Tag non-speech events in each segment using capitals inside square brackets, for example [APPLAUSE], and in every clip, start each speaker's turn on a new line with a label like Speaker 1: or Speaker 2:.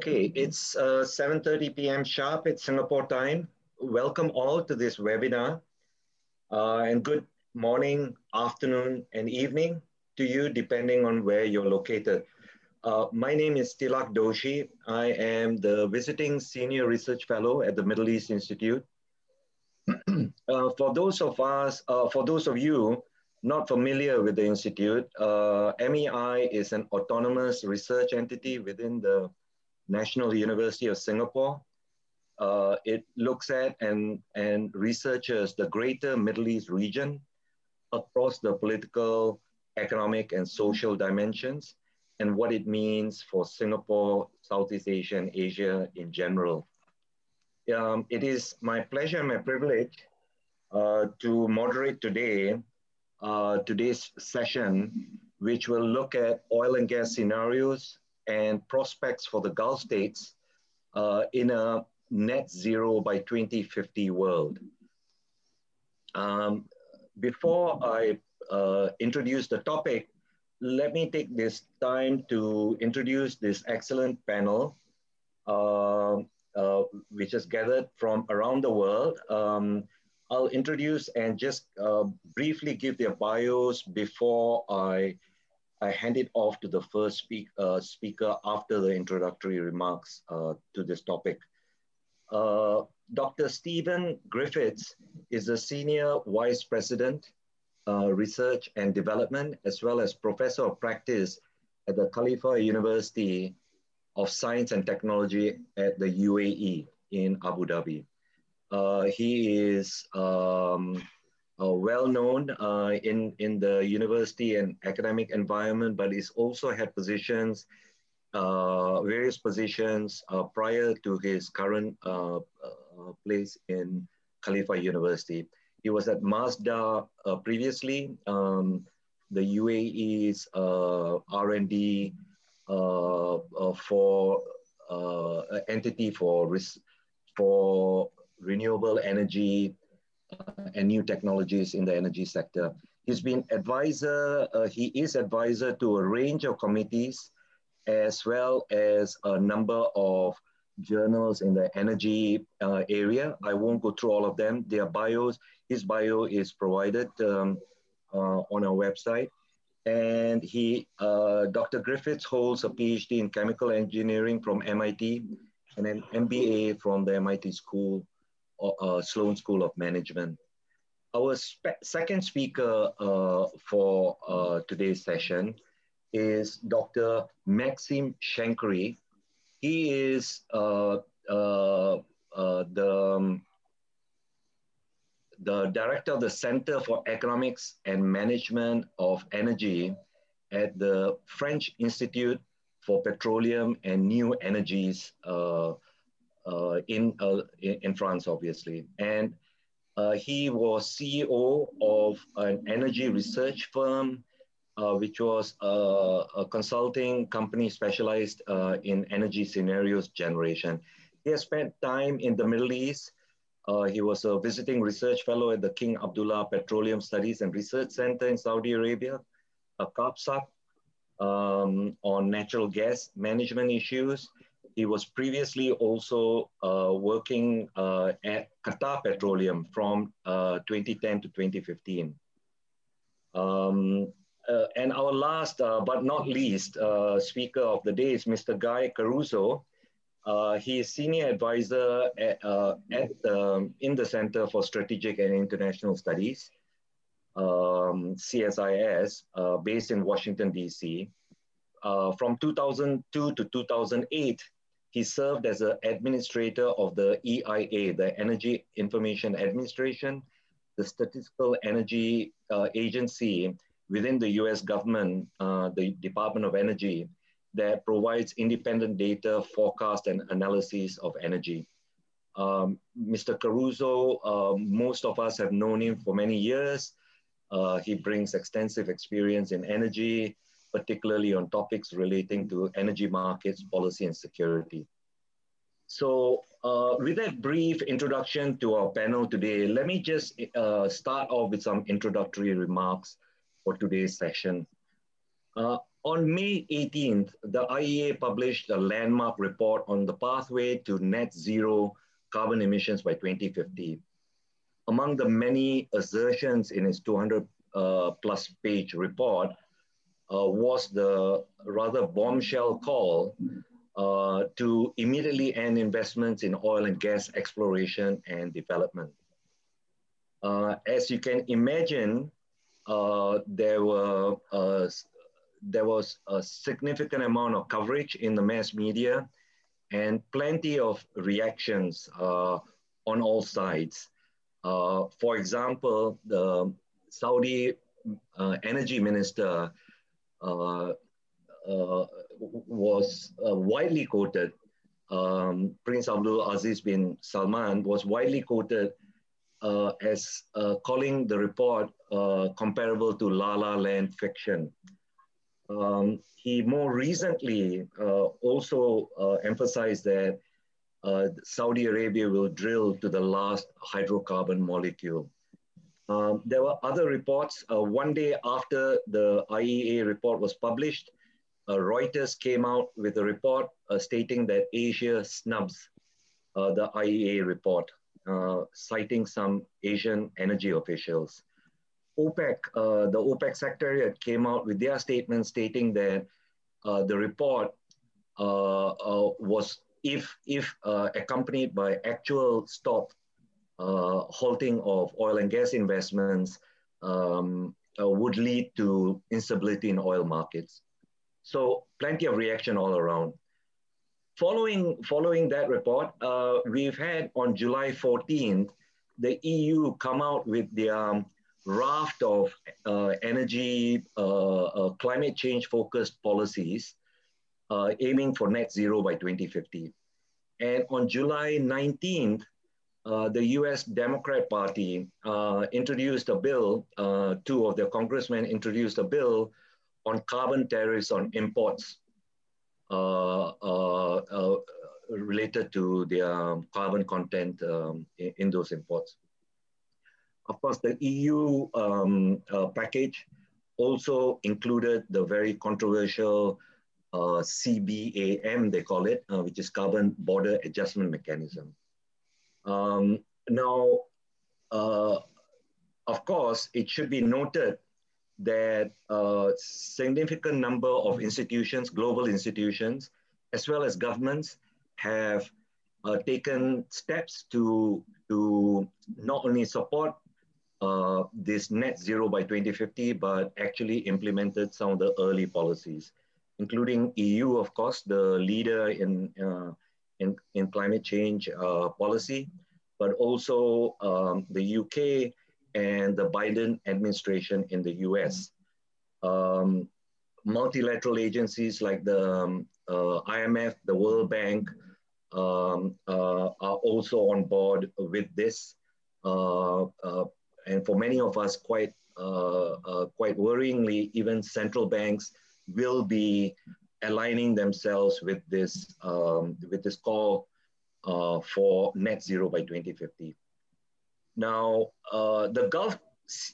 Speaker 1: Okay, it's uh, 7.30 p.m. sharp. It's Singapore time. Welcome all to this webinar. Uh, and good morning, afternoon, and evening to you, depending on where you're located. Uh, my name is Tilak Doshi. I am the visiting senior research fellow at the Middle East Institute. [CLEARS THROAT] Uh, for those of us, uh, for those of you not familiar with the Institute, uh, MEI is an autonomous research entity within the National University of Singapore. Uh, it looks at and, and researches the greater Middle East region across the political, economic, and social dimensions, and what it means for Singapore, Southeast Asia, and Asia in general. Um, it is my pleasure and my privilege uh, to moderate today uh, today's session, which will look at oil and gas scenarios and prospects for the Gulf states uh, in a net zero by 2050 world. Um, before I uh, introduce the topic, let me take this time to introduce this excellent panel, uh, uh, which is gathered from around the world. Um, I'll introduce and just uh, briefly give their bios before I I hand it off to the first speak, uh, speaker after the introductory remarks uh, to this topic. Uh, Dr. Stephen Griffiths is a Senior Vice President, uh, Research and Development, as well as Professor of Practice at the Khalifa University of Science and Technology at the UAE in Abu Dhabi. Uh, he is um, uh, well known uh, in, in the university and academic environment, but he's also had positions, uh, various positions uh, prior to his current uh, uh, place in Khalifa University. He was at Masdar previously, um, the UAE's R&D for entity for, for renewable energy and new technologies in the energy sector. He's been advisor, uh, he is advisor to a range of committees as well as a number of journals in the energy uh, area. I won't go through all of them. Their bios, his bio is provided um, uh, on our website. And he, uh, Dr. Griffiths holds a PhD in chemical engineering from MIT and an MBA from the MIT School uh, Sloan School of Management. Our second speaker uh, for uh, today's session is Dr. Maxime Schenckery. He is uh, uh, uh, the, um, the director of the Center for Economics and Management of Energy at the French Institute for Petroleum and New Energies in, uh, in France, obviously. And uh, he was CEO of an energy research firm, which was a consulting company specialized in energy scenarios generation. He has spent time in the Middle East. Uh, he was a visiting research fellow at the King Abdullah Petroleum Studies and Research Center in Saudi Arabia, a KAPSARC um, on natural gas management issues. He was previously also uh, working uh, at Qatar Petroleum from uh, 2010 to 2015. Um, uh, and our last uh, but not least uh, speaker of the day is Mr. Guy Caruso. he is senior advisor at, at um, in the Center for Strategic and International Studies, um, CSIS, based in Washington, D.C. from 2002 to 2008, he served as an administrator of the EIA, the Energy Information Administration, the Statistical Energy uh, Agency within the US government, uh, the Department of Energy, that provides independent data, forecast, and analysis of energy. Um, Mr. Caruso, uh, most of us have known him for many years. Uh, he brings extensive experience in energy, particularly on topics relating to energy markets, policy, and security. So uh, with that brief introduction to our panel today, let me just uh, start off with some introductory remarks for today's session. Uh, On May 18th, the IEA published a landmark report on the pathway to net zero carbon emissions by 2050. Among the many assertions in its 200 uh, plus page report was the rather bombshell call uh, to immediately end investments in oil and gas exploration and development. Uh, as you can imagine, uh, there were uh, there was a significant amount of coverage in the mass media and plenty of reactions uh, on all sides. Uh, for example, the Saudi uh, energy minister uh, uh, was uh, widely quoted. Um, Prince Abdul Aziz bin Salman was widely quoted as calling the report comparable to La La Land fiction. Um, he more recently uh, also uh, emphasized that uh, Saudi Arabia will drill to the last hydrocarbon molecule. Um, there were other reports. Uh, one day after the IEA report was published, uh, Reuters came out with a report uh, stating that Asia snubs the IEA report, citing some Asian energy officials. OPEC, uh, the OPEC secretariat came out with their statement stating that uh, the report uh, uh was, if, if uh, accompanied by actual stop uh, halting of oil and gas investments, um, would lead to instability in oil markets. So plenty of reaction all around. Following, following that report, we've had on July 14th, the EU come out with their um, raft of uh, energy, uh, uh, climate change focused policies uh, aiming for net zero by 2050. And on July 19th, uh, the US Democrat Party uh, introduced a bill, two of their congressmen introduced a bill on carbon tariffs on imports related to their um, carbon content um, in, in those imports. Of course, the EU um, uh, package also included the very controversial uh, CBAM, they call it, uh, which is Carbon Border Adjustment Mechanism. Um, now, uh, of course, it should be noted that a significant number of institutions, global institutions, as well as governments, have uh, taken steps to, to not only support uh, this net zero by 2050, but actually implemented some of the early policies, including EU, of course, the leader in, uh, in, in, climate change uh, policy, but also um, the UK and the Biden administration in the US. Um, multilateral agencies like the um, uh, IMF, the World Bank, um, uh, are also on board with this. Uh, uh, and for many of us, quite uh, quite worryingly, even central banks will be aligning themselves with this um, with this call uh, for net zero by 2050. Now, uh, the Gulf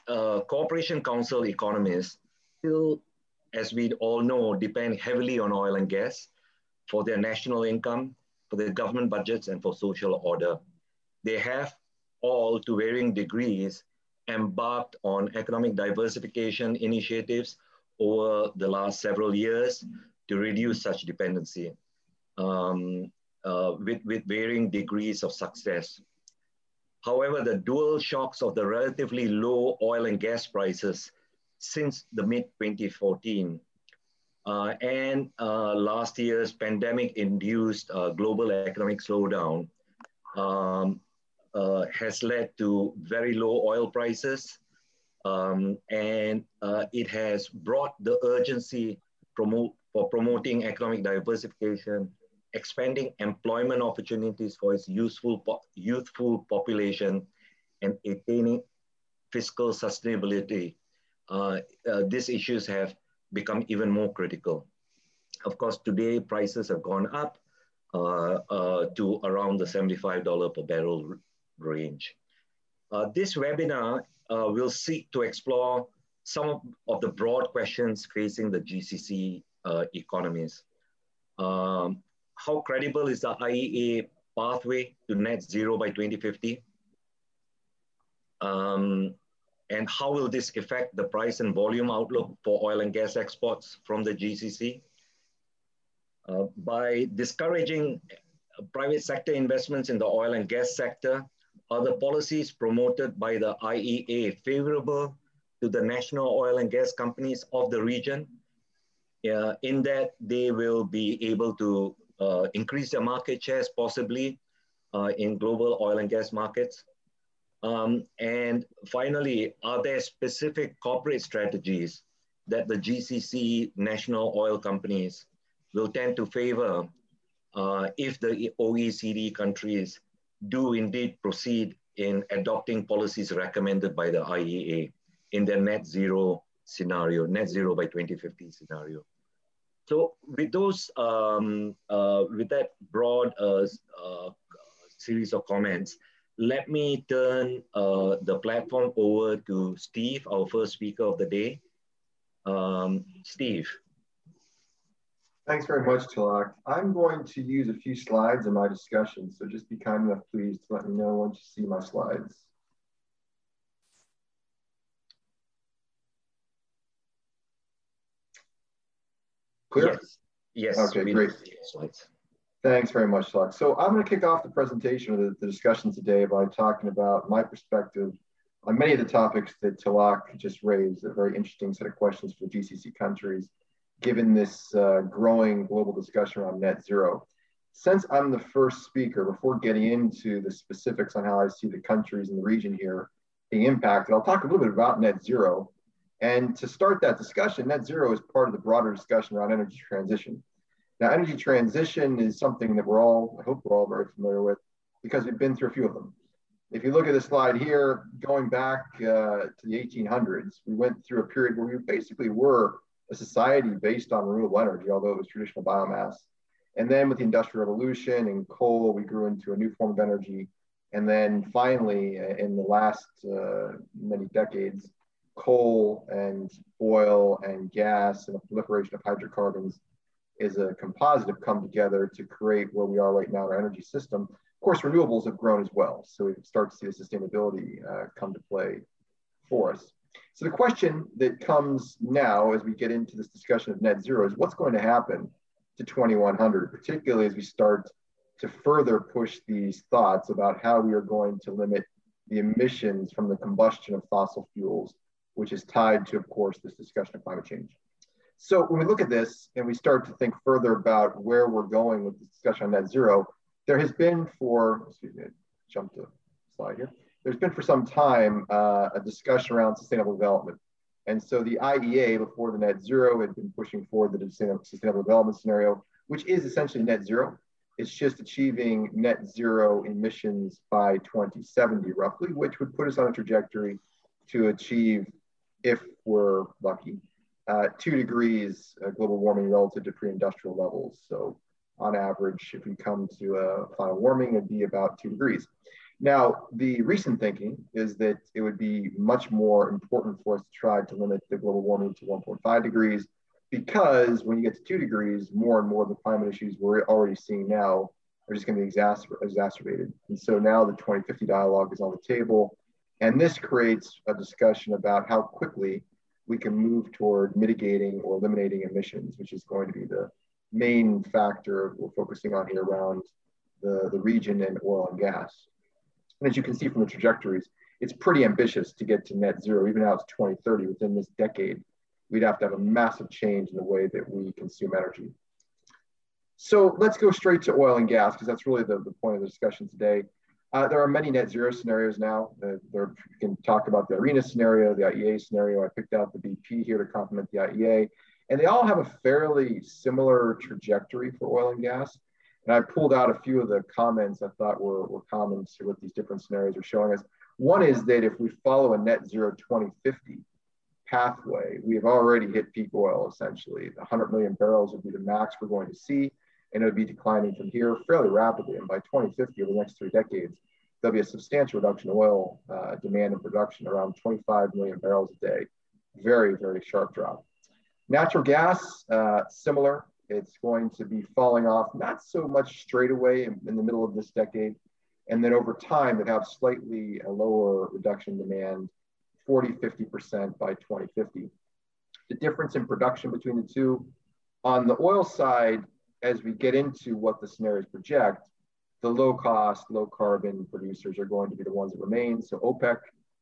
Speaker 1: uh, Cooperation Council economists still, as we all know, depend heavily on oil and gas for their national income, for their government budgets, and for social order. They have all, to varying degrees, embarked on economic diversification initiatives over the last several years to reduce such dependency um, uh, with, with varying degrees of success. However, the dual shocks of the relatively low oil and gas prices since the mid 2014 uh, and uh, last year's pandemic induced uh, global economic slowdown um, uh, has led to very low oil prices. Um, and uh, it has brought the urgency promote, for promoting economic diversification, expanding employment opportunities for its useful youthful population, and attaining fiscal sustainability. Uh, uh, these issues have become even more critical. Of course, today prices have gone up uh, uh, to around the $75 per barrel range. Uh, this webinar uh, will seek to explore some of the broad questions facing the GCC uh, economies. Um, how credible is the IEA pathway to net zero by 2050? Um, and how will this affect the price and volume outlook for oil and gas exports from the GCC? Uh, by discouraging private sector investments in the oil and gas sector, are the policies promoted by the IEA favorable to the national oil and gas companies of the region uh, in that they will be able to uh, increase their market shares possibly uh, in global oil and gas markets? Um, and finally, are there specific corporate strategies that the GCC national oil companies will tend to favor uh, if the OECD countries do indeed proceed in adopting policies recommended by the IEA in their net zero scenario, net zero by 2050 scenario. So with those, um, uh, with that broad uh, uh, series of comments, let me turn uh, the platform over to Steve, our first speaker of the day. Um, Steve.
Speaker 2: Thanks very much, Tilak. I'm going to use a few slides in my discussion, so just be kind enough, please, to let me know once you see my slides.
Speaker 1: Clear? Yes. yes
Speaker 2: okay, great. Thanks very much, Tilak. So I'm going to kick off the presentation of the, the discussion today by talking about my perspective on many of the topics that Tilak just raised, a very interesting set of questions for GCC countries given this uh, growing global discussion around net zero. Since I'm the first speaker, before getting into the specifics on how I see the countries in the region here being impacted, I'll talk a little bit about net zero. And to start that discussion, net zero is part of the broader discussion around energy transition. Now, energy transition is something that we're all, I hope we're all very familiar with because we've been through a few of them. If you look at the slide here, going back uh, to the 1800s, we went through a period where we basically were a society based on renewable energy, although it was traditional biomass. And then with the Industrial Revolution and coal, we grew into a new form of energy. And then finally, uh, in the last uh, many decades, coal and oil and gas and the proliferation of hydrocarbons is a composite have come together to create where we are right now in our energy system. Of course, renewables have grown as well. So we start to see the sustainability uh, come to play for us. So the question that comes now as we get into this discussion of net zero is what's going to happen to 2100, particularly as we start to further push these thoughts about how we are going to limit the emissions from the combustion of fossil fuels, which is tied to, of course, this discussion of climate change. So when we look at this and we start to think further about where we're going with the discussion on net zero, there has been for, excuse me, jump to slide here there's been for some time uh, a discussion around sustainable development. And so the IEA before the net zero had been pushing forward the sustainable development scenario, which is essentially net zero. It's just achieving net zero emissions by 2070, roughly, which would put us on a trajectory to achieve, if we're lucky, uh, two degrees uh, global warming relative to pre-industrial levels. So on average, if we come to a final warming, it'd be about two degrees. Now, the recent thinking is that it would be much more important for us to try to limit the global warming to 1.5 degrees because when you get to two degrees, more and more of the climate issues we're already seeing now are just going to be exacerb- exacerbated. And so now the 2050 dialogue is on the table. And this creates a discussion about how quickly we can move toward mitigating or eliminating emissions, which is going to be the main factor we're focusing on here around the, the region and oil and gas. And as you can see from the trajectories, it's pretty ambitious to get to net zero, even out to 2030 within this decade. We'd have to have a massive change in the way that we consume energy. So let's go straight to oil and gas, because that's really the, the point of the discussion today. Uh, there are many net zero scenarios now. Uh, there, you can talk about the IRENA scenario, the IEA scenario. I picked out the BP here to complement the IEA. And they all have a fairly similar trajectory for oil and gas. And I pulled out a few of the comments I thought were, were common to what these different scenarios are showing us. One is that if we follow a net zero 2050 pathway, we have already hit peak oil essentially. The 100 million barrels would be the max we're going to see, and it would be declining from here fairly rapidly. And by 2050, over the next three decades, there'll be a substantial reduction in oil uh, demand and production, around 25 million barrels a day. very, very sharp drop. Natural gas, uh, similar. It's going to be falling off, not so much straight away in, in the middle of this decade. And then over time, it have slightly a lower reduction demand, 40, 50% by 2050. The difference in production between the two, on the oil side, as we get into what the scenarios project, the low cost, low carbon producers are going to be the ones that remain. So OPEC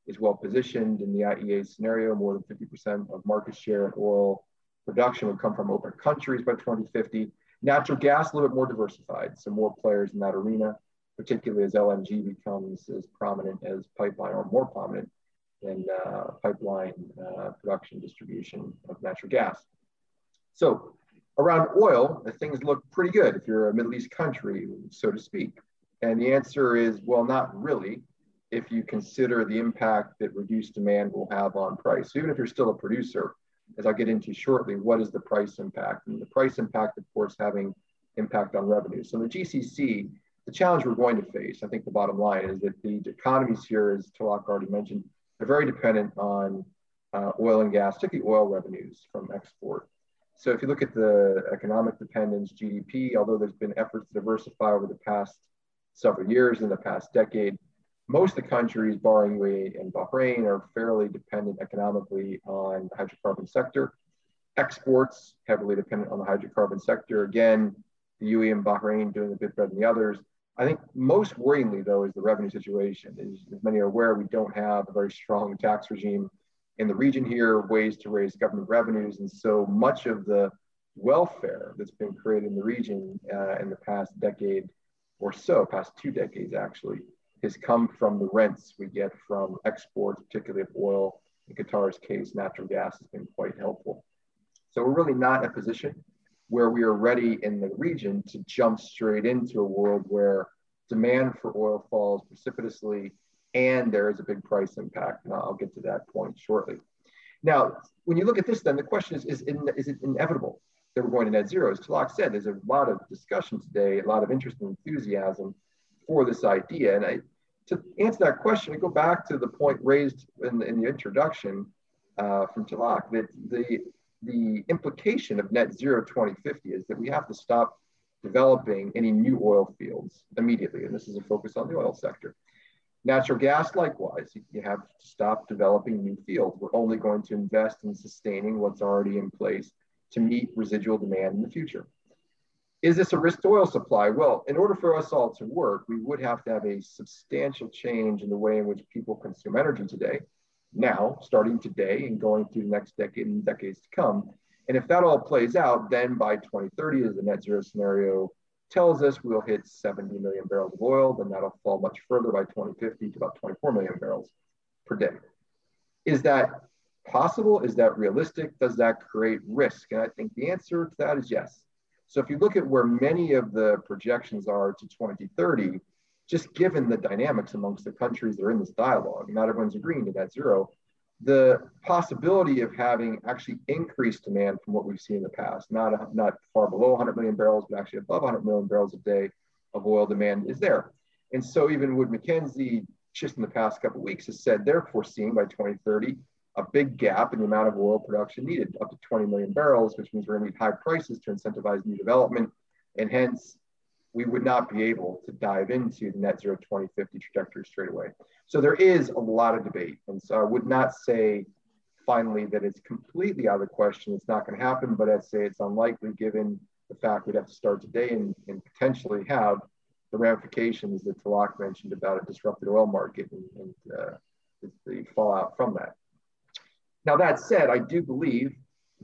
Speaker 2: is well positioned in the IEA scenario. More than 50% of market share in oil production would come from OPEC countries by 2050. Natural gas, a little bit more diversified, so more players in that arena, particularly as LNG becomes as prominent as pipeline or more prominent in uh, pipeline uh, production distribution of natural gas. So around oil, things look pretty good if you're a Middle East country, so to speak. And the answer is, well, not really, if you consider the impact that reduced demand will have on price. So even if you're still a producer, as I'll get into shortly, what is the price impact? And the price impact, of course, having impact on revenue. So the GCC, the challenge we're going to face, I think the bottom line is that the economies here, as Tilak already mentioned, are very dependent on uh, oil and gas, particularly oil revenues from export. So if you look at the economic dependence, GDP, although there's been efforts to diversify over the past several years, in the past decade, most of the countries, barring UAE and Bahrain, are fairly dependent economically on the hydrocarbon sector. Exports heavily dependent on the hydrocarbon sector. Again, the UAE and Bahrain doing a bit better than the others. I think most worryingly, though, is the revenue situation. As, as many are aware, we don't have a very strong tax regime in the region here, ways to raise government revenues. And so much of the welfare that's been created in the region uh, in the past decade or so, past two decades actually, has come from the rents we get from exports, particularly of oil. In Qatar's case, natural gas has been quite helpful. So we're really not in a position where we are ready in the region to jump straight into a world where demand for oil falls precipitously and there is a big price impact. And I'll get to that point shortly. Now, when you look at this, then the question is, is, is it inevitable that we're going to net zero? As Tilak said, there's a lot of discussion today, a lot of interest and enthusiasm for this idea. And I, to answer that question, I go back to the point raised in the, in the introduction uh, from Tilak that the, the implication of net zero 2050 is that we have to stop developing any new oil fields immediately. And this is a focus on the oil sector. Natural gas, likewise, you have to stop developing new fields. We're only going to invest in sustaining what's already in place to meet residual demand in the future. Is this a risk to oil supply? Well, in order for us all to work, we would have to have a substantial change in the way in which people consume energy today, now, starting today and going through the next decade and decades to come. And if that all plays out, then by 2030, as the net zero scenario tells us we'll hit 70 million barrels of oil, then that'll fall much further by 2050 to about 24 million barrels per day. Is that possible? Is that realistic? Does that create risk? And I think the answer to that is yes. So if you look at where many of the projections are to 2030, just given the dynamics amongst the countries that are in this dialogue, not everyone's agreeing to that zero, the possibility of having actually increased demand from what we've seen in the past, not, not far below 100 million barrels, but actually above 100 million barrels a day of oil demand is there. And so even Wood Mackenzie, just in the past couple of weeks, has said they're foreseeing by 2030 a big gap in the amount of oil production needed, up to 20 million barrels, which means we're going to need high prices to incentivize new development. And hence, we would not be able to dive into the net zero 2050 trajectory straight away. So there is a lot of debate. And so I would not say finally that it's completely out of the question. It's not going to happen, but I'd say it's unlikely given the fact we'd have to start today and, and potentially have the ramifications that Tilak mentioned about a disrupted oil market and, and uh, the fallout from that. Now, that said, I do believe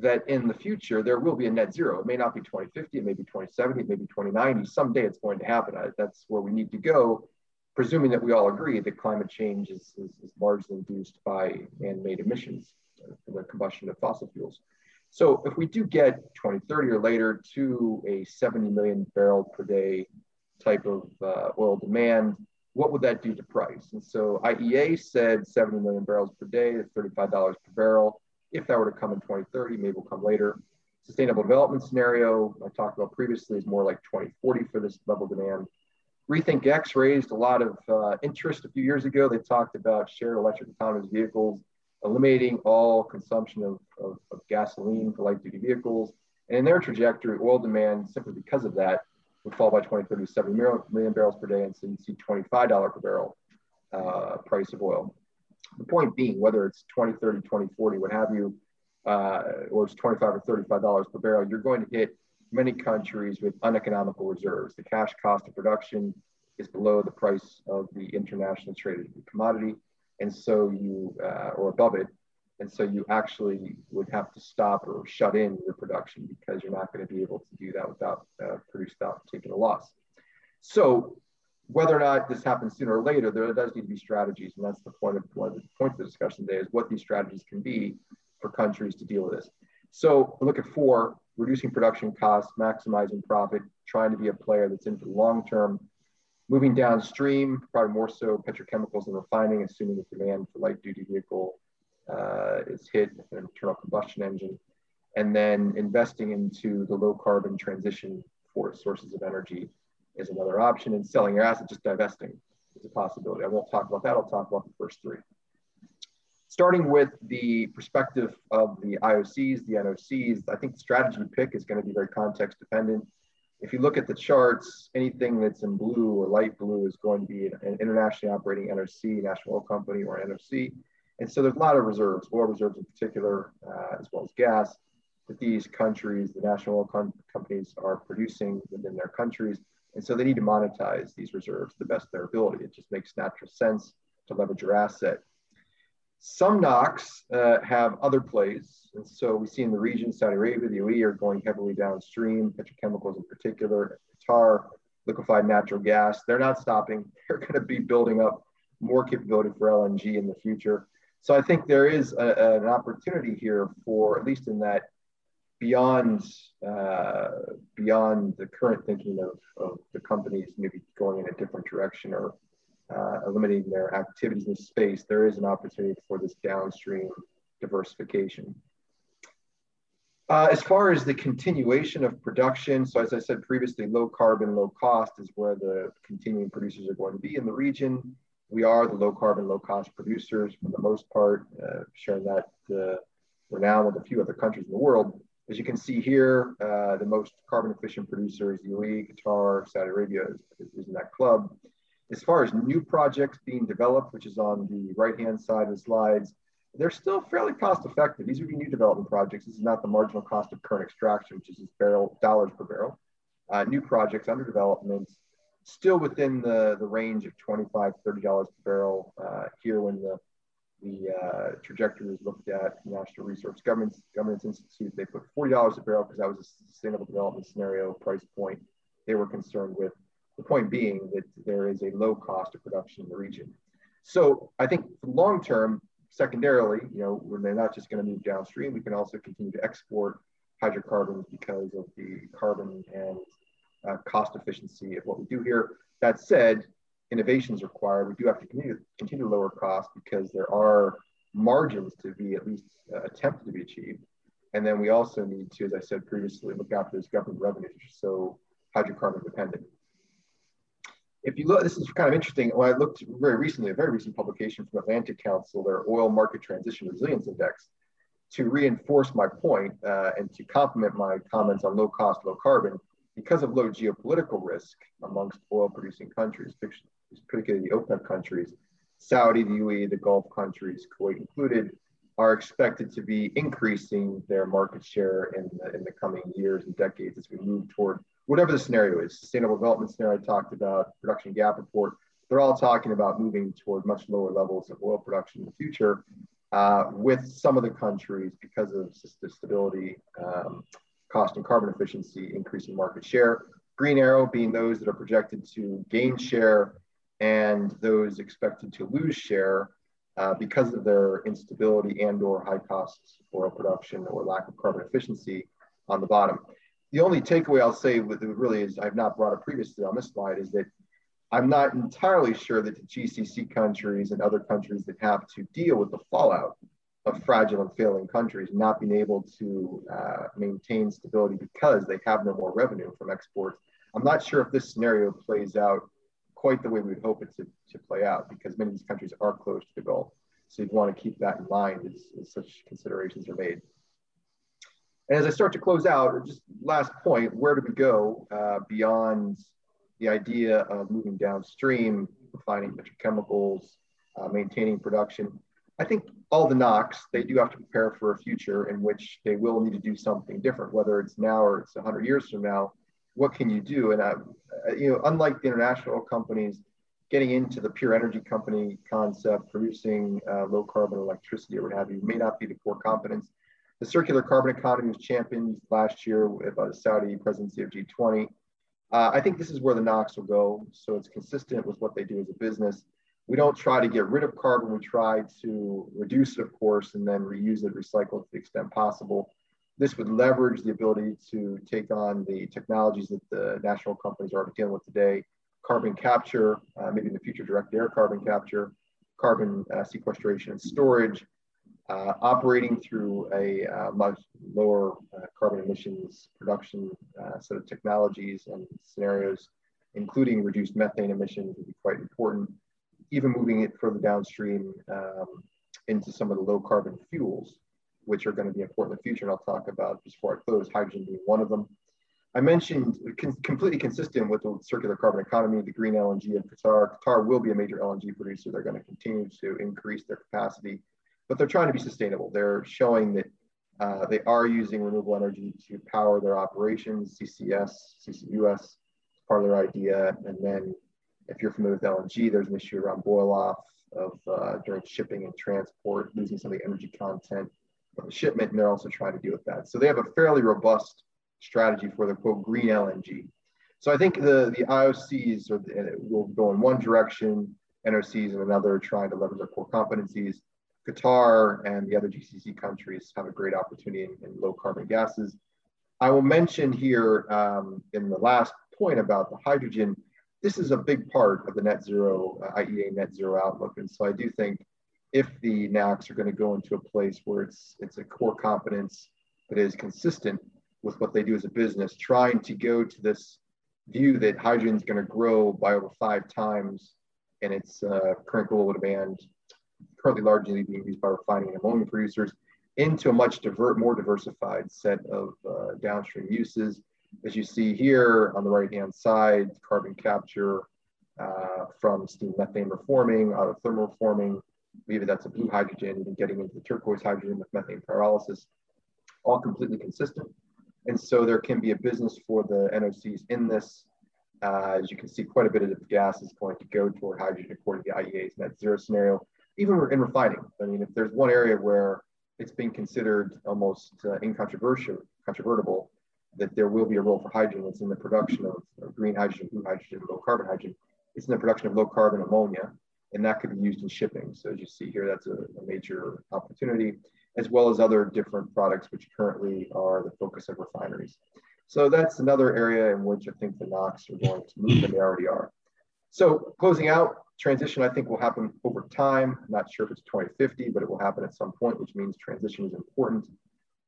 Speaker 2: that in the future there will be a net zero. It may not be 2050, it may be 2070, it may be 2090. Someday it's going to happen. That's where we need to go, presuming that we all agree that climate change is, is, is largely induced by man-made emissions from the combustion of fossil fuels. So if we do get 2030 or later to a 70 million barrel per day type of uh, oil demand, what would that do to price? And so IEA said 70 million barrels per day at $35 per barrel. If that were to come in 2030, maybe will come later. Sustainable development scenario I talked about previously is more like 2040 for this level of demand. RethinkX raised a lot of uh, interest a few years ago. They talked about shared electric autonomous vehicles eliminating all consumption of, of, of gasoline for light duty vehicles. And in their trajectory, oil demand, simply because of that, would fall by 2030 to 70 million barrels per day. And so you see $25 per barrel uh, price of oil. The point being, whether it's 20, 30, 20, 40, what have you, uh, or it's 25 or 35 dollars per barrel, you're going to hit many countries with uneconomical reserves. The cash cost of production is below the price of the international traded commodity, and so you uh, or above it, and so you actually would have to stop or shut in your production because you're not going to be able to do that without uh, produce without taking a loss. So whether or not this happens sooner or later, there does need to be strategies, and that's the point of one of the points of the discussion today is what these strategies can be for countries to deal with this. So look at four, reducing production costs, maximizing profit, trying to be a player that's into the long term, moving downstream, probably more so petrochemicals and refining, assuming the demand for light duty vehicle uh, is hit an internal combustion engine, and then investing into the low carbon transition for sources of energy is another option, and selling your asset, just divesting is a possibility. I won't talk about that. I'll talk about the first three. Starting with the perspective of the IOCs, the NOCs, I think the strategy pick is going to be very context dependent. If you look at the charts, anything that's in blue or light blue is going to be an internationally operating NOC, national oil company, or NOC. And so there's a lot of reserves, oil reserves in particular, uh, as well as gas, that these countries, the national oil com companies, are producing within their countries. And so they need to monetize these reserves to the best of their ability. It just makes natural sense to leverage your asset. Some NOCs uh, have other plays. And so we see in the region, Saudi Arabia, the UAE are going heavily downstream, petrochemicals in particular, Qatar, liquefied natural gas. They're not stopping. [LAUGHS] They're going to be building up more capability for LNG in the future. So I think there is a, an opportunity here for, at least in that beyond uh, beyond the current thinking of, of the companies maybe going in a different direction or uh, eliminating their activities in space, there is an opportunity for this downstream diversification. Uh, as far as the continuation of production, so as I said previously, low carbon, low cost is where the continuing producers are going to be in the region. We are the low carbon, low cost producers for the most part, uh, sharing that uh, renown with a few other countries in the world. As you can see here, uh, the most carbon efficient producer producers, UAE, Qatar, Saudi Arabia is, is, in that club. As far as new projects being developed, which is on the right-hand side of the slides, they're still fairly cost effective. These would be new development projects. This is not the marginal cost of current extraction, which is barrel dollars per barrel. Uh, new projects under development, still within the, the range of 25 $30 per barrel. Uh, here when the the uh, trajectory was looked at Natural Resource Governance, Governance Institute. They put $40 a barrel because that was a sustainable development scenario price point they were concerned with. The point being that there is a low cost of production in the region. So I think long term, secondarily, you know, they're not just going to move downstream, we can also continue to export hydrocarbons because of the carbon and uh, cost efficiency of what we do here. That said, innovation is required, we do have to continue, continue to lower costs because there are margins to be at least uh, attempted to be achieved. And then we also need to, as I said previously, look after those government revenues, so hydrocarbon dependent. If you look, this is kind of interesting. When I looked very recently, a very recent publication from Atlantic Council, their Oil Market Transition Resilience Index, to reinforce my point, uh, and to complement my comments on low cost, low carbon, because of low geopolitical risk amongst oil producing countries, particularly the OPEC countries, Saudi, the UAE, the Gulf countries, Kuwait included, are expected to be increasing their market share in the, in the coming years and decades as we move toward whatever the scenario is. Sustainable development scenario I talked about, production gap report, they're all talking about moving toward much lower levels of oil production in the future uh, with some of the countries because of the stability, um, cost and carbon efficiency, increasing market share. Green arrow being those that are projected to gain share and those expected to lose share uh, because of their instability and or high costs oil production or lack of carbon efficiency on the bottom. The only takeaway I'll say with it really is I've not brought up previously on this slide is that I'm not entirely sure that the GCC countries and other countries that have to deal with the fallout of fragile and failing countries not being able to uh, maintain stability because they have no more revenue from exports. I'm not sure if this scenario plays out quite the way we'd hope it to, to play out because many of these countries are close to the Gulf. So you'd want to keep that in mind as, as such considerations are made. And as I start to close out, just last point, where do we go uh, beyond the idea of moving downstream, refining petrochemicals, uh, maintaining production? I think all the NOCs, they do have to prepare for a future in which they will need to do something different, whether it's now or it's 100 years from now. What can you do? And, uh, you know, unlike the international companies, getting into the pure energy company concept, producing uh, low carbon electricity or what have you, may not be the core competence. The circular carbon economy was championed last year by the Saudi presidency of G20. Uh, I think this is where the NOCs will go. So it's consistent with what they do as a business. We don't try to get rid of carbon. We try to reduce it, of course, and then reuse it, recycle it to the extent possible. This would leverage the ability to take on the technologies that the national companies are already dealing with today, carbon capture, uh, maybe in the future direct air carbon capture, carbon uh, sequestration and storage, uh, operating through a uh, much lower uh, carbon emissions production uh, set of technologies and scenarios, including reduced methane emissions would be quite important. Even moving it further downstream um, into some of the low carbon fuels, which are going to be important in the future. And I'll talk about just before I close, hydrogen being one of them. I mentioned con completely consistent with the circular carbon economy, the green LNG of Qatar. Qatar will be a major LNG producer. They're going to continue to increase their capacity but they're trying to be sustainable. They're showing that uh, they are using renewable energy to power their operations, CCS, CCUS, part of their idea. And then if you're familiar with LNG, there's an issue around boil off of uh, during shipping and transport, losing some of the energy content shipment. And they're also trying to deal with that. So they have a fairly robust strategy for the quote green LNG. So I think the, the IOCs are, will go in one direction, NOCs in another, trying to leverage their core competencies. Qatar and the other GCC countries have a great opportunity in, in low carbon gases. I will mention here um, in the last point about the hydrogen, this is a big part of the net zero, uh, IEA net zero outlook. And so I do think if the NOCs are going to go into a place where it's, it's a core competence that is consistent with what they do as a business, trying to go to this view that hydrogen is going to grow by over five times and its uh, current global demand currently largely being used by refining and ammonia producers into a much divert, more diversified set of uh, downstream uses. As you see here on the right-hand side, carbon capture uh, from steam methane reforming, autothermal reforming, maybe that's a blue hydrogen, even getting into the turquoise hydrogen with methane pyrolysis, all completely consistent. And so there can be a business for the NOCs in this. Uh, as you can see, quite a bit of the gas is going to go toward hydrogen according to the IEA's net zero scenario even in refining. I mean, if there's one area where it's being considered almost uh, incontrovertible, controvertible, that there will be a role for hydrogen. It's in the production of, of green hydrogen, blue hydrogen, low carbon hydrogen. It's in the production of low carbon ammonia, and that could be used in shipping. So as you see here, that's a, a major opportunity, as well as other different products which currently are the focus of refineries. So that's another area in which I think the NOCs are going to move, and they already are. So closing out, transition I think will happen over time. I'm not sure if it's 2050, but it will happen at some point, which means transition is important.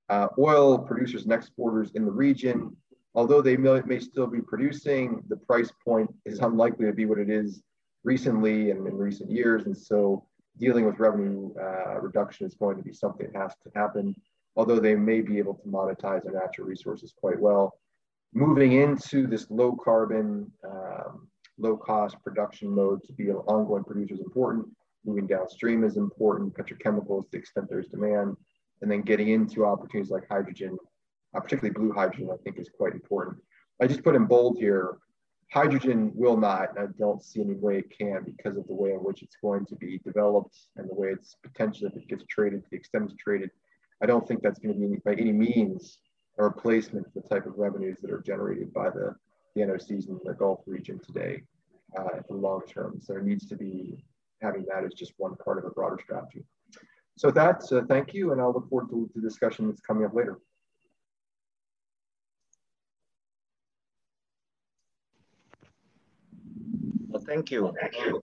Speaker 2: Uh, oil producers and exporters in the region, although they may, may, still be producing, the price point is [LAUGHS] unlikely to be what it is recently and in recent years. And so dealing with revenue uh, reduction is going to be something that has to happen, although they may be able to monetize their natural resources quite well. Moving into this low carbon um, low cost production mode to be an ongoing producer is important. Moving downstream is important, petrochemicals to the extent there's demand, and then getting into opportunities like hydrogen, uh, particularly blue hydrogen, I think is quite important. I just put in bold here, hydrogen will not, and I don't see any way it can because of the way in which it's going to be developed and the way it's potentially, if it gets traded the extent it's traded, I don't think that's going to be by any means a replacement for the type of revenues that are generated by the the NOCs in the Gulf region today uh, in the long term. So there needs to be having that as just one part of a broader strategy. So with that, uh, thank you, and I'll look forward to the discussion that's coming up later.
Speaker 1: Well, thank you.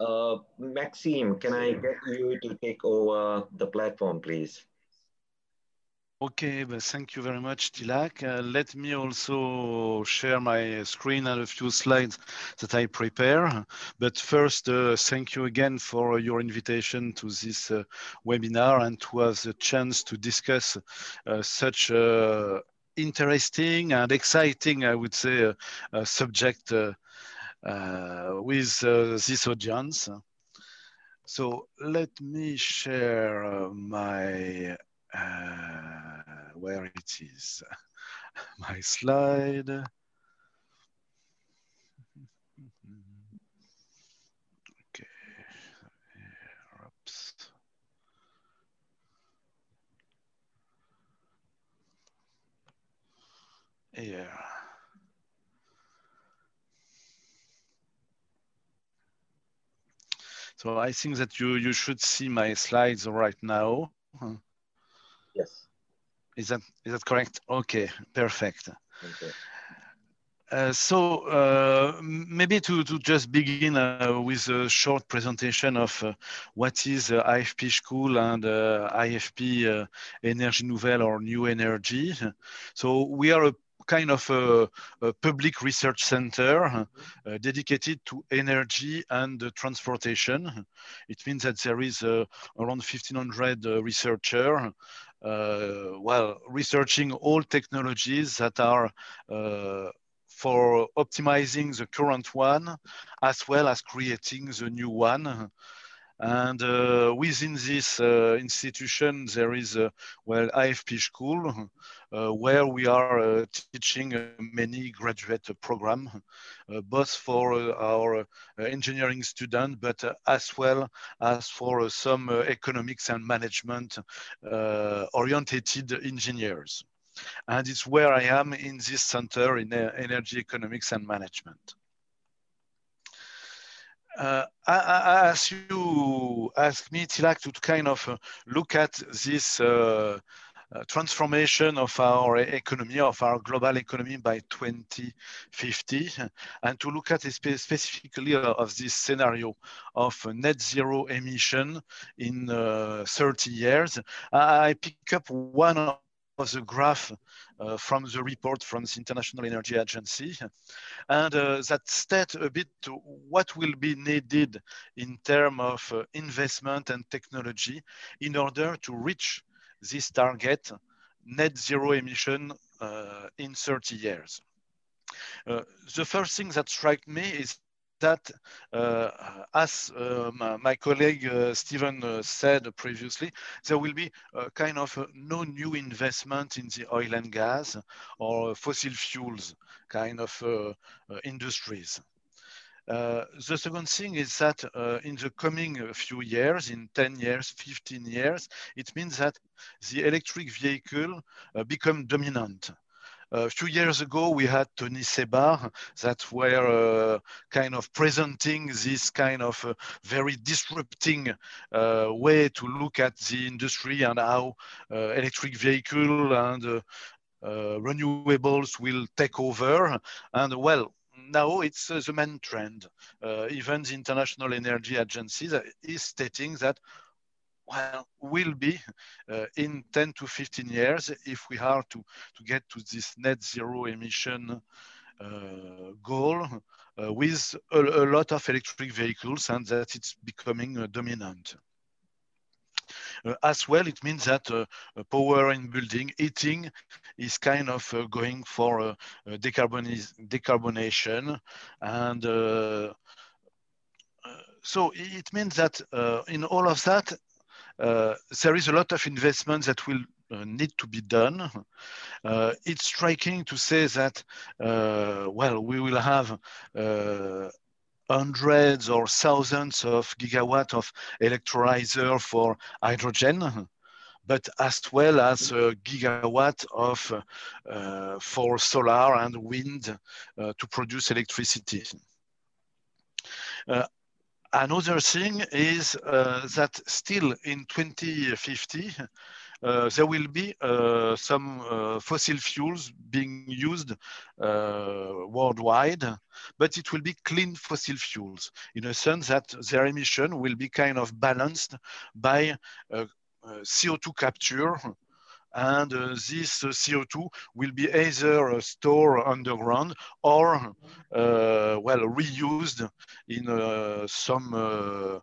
Speaker 1: Uh, Maxime, can I get you to take over the platform, please?
Speaker 3: Okay, but thank you very much, Tilak. Uh, let me also share my screen and a few slides that I prepare. But first, uh, thank you again for your invitation to this uh, webinar and to have the chance to discuss uh, such uh, interesting and exciting, I would say, uh, subject Uh, with uh, this audience. So let me share uh, my uh, where it is. [LAUGHS] My slide. Okay Oops. here So I think that you, you should see my slides right now.
Speaker 1: Yes.
Speaker 3: Is that is that correct? Okay, perfect. Okay. Uh, so uh, maybe to, to just begin uh, with a short presentation of uh, what is IFP school and uh, IFP uh, Energies Nouvelles or New Energy. So we are a kind of a, a public research center uh, dedicated to energy and uh, transportation. It means that there is uh, around 1500 researchers uh, well, researching all technologies that are uh, for optimizing the current one as well as creating the new one. Mm-hmm. And uh, within this uh, institution, there is a well IFP school uh, where we are uh, teaching uh, many graduate program, uh, both for our engineering student, but as well as for some economics and management orientated engineers. And it's where I am in this center in energy economics and management. Uh, as you asked me, Tilak, to kind of uh, look at this uh, uh, transformation of our economy, of our global economy by 2050, and to look at spe specifically uh, of this scenario of net zero emission in uh, 30 years, I pick up one of the graph from the report from the International Energy Agency, and uh, that state a bit what will be needed in terms of uh, investment and technology in order to reach this target, net zero emission uh, in 30 years. Uh, the first thing that struck me is that, uh, as uh, my, colleague uh, Stephen uh, said previously, there will be kind of no new investment in the oil and gas or fossil fuels kind of industries. Uh, the second thing is that uh, in the coming few years, in 10 years, 15 years, it means that the electric vehicle uh, become dominant. A few years ago, we had Tony Seba that were uh, kind of presenting this kind of uh, very disrupting uh, way to look at the industry and how uh, electric vehicle and uh, uh, renewables will take over. And well, now it's the main trend. even the International Energy Agency is stating that well, will be uh, in 10 to 15 years if we are to, to get to this net zero emission uh, goal uh, with a, a, lot of electric vehicles and that it's becoming uh, dominant. Uh, as well, it means that uh, power in building, heating is kind of going for decarbonation and so it means that uh, in all of that, there is a lot of investment that will uh, need to be done. Uh, it's striking to say that, well, we will have hundreds or thousands of gigawatt of electrolyzer for hydrogen, but as well as a gigawatt of uh, for solar and wind uh, to produce electricity. Another thing is uh, that still in 2050, uh, there will be uh, some uh, fossil fuels being used uh, worldwide, but it will be clean fossil fuels in a sense that their emission will be kind of balanced by uh, CO2 capture and uh, this uh, CO2 will be either stored underground or well reused in some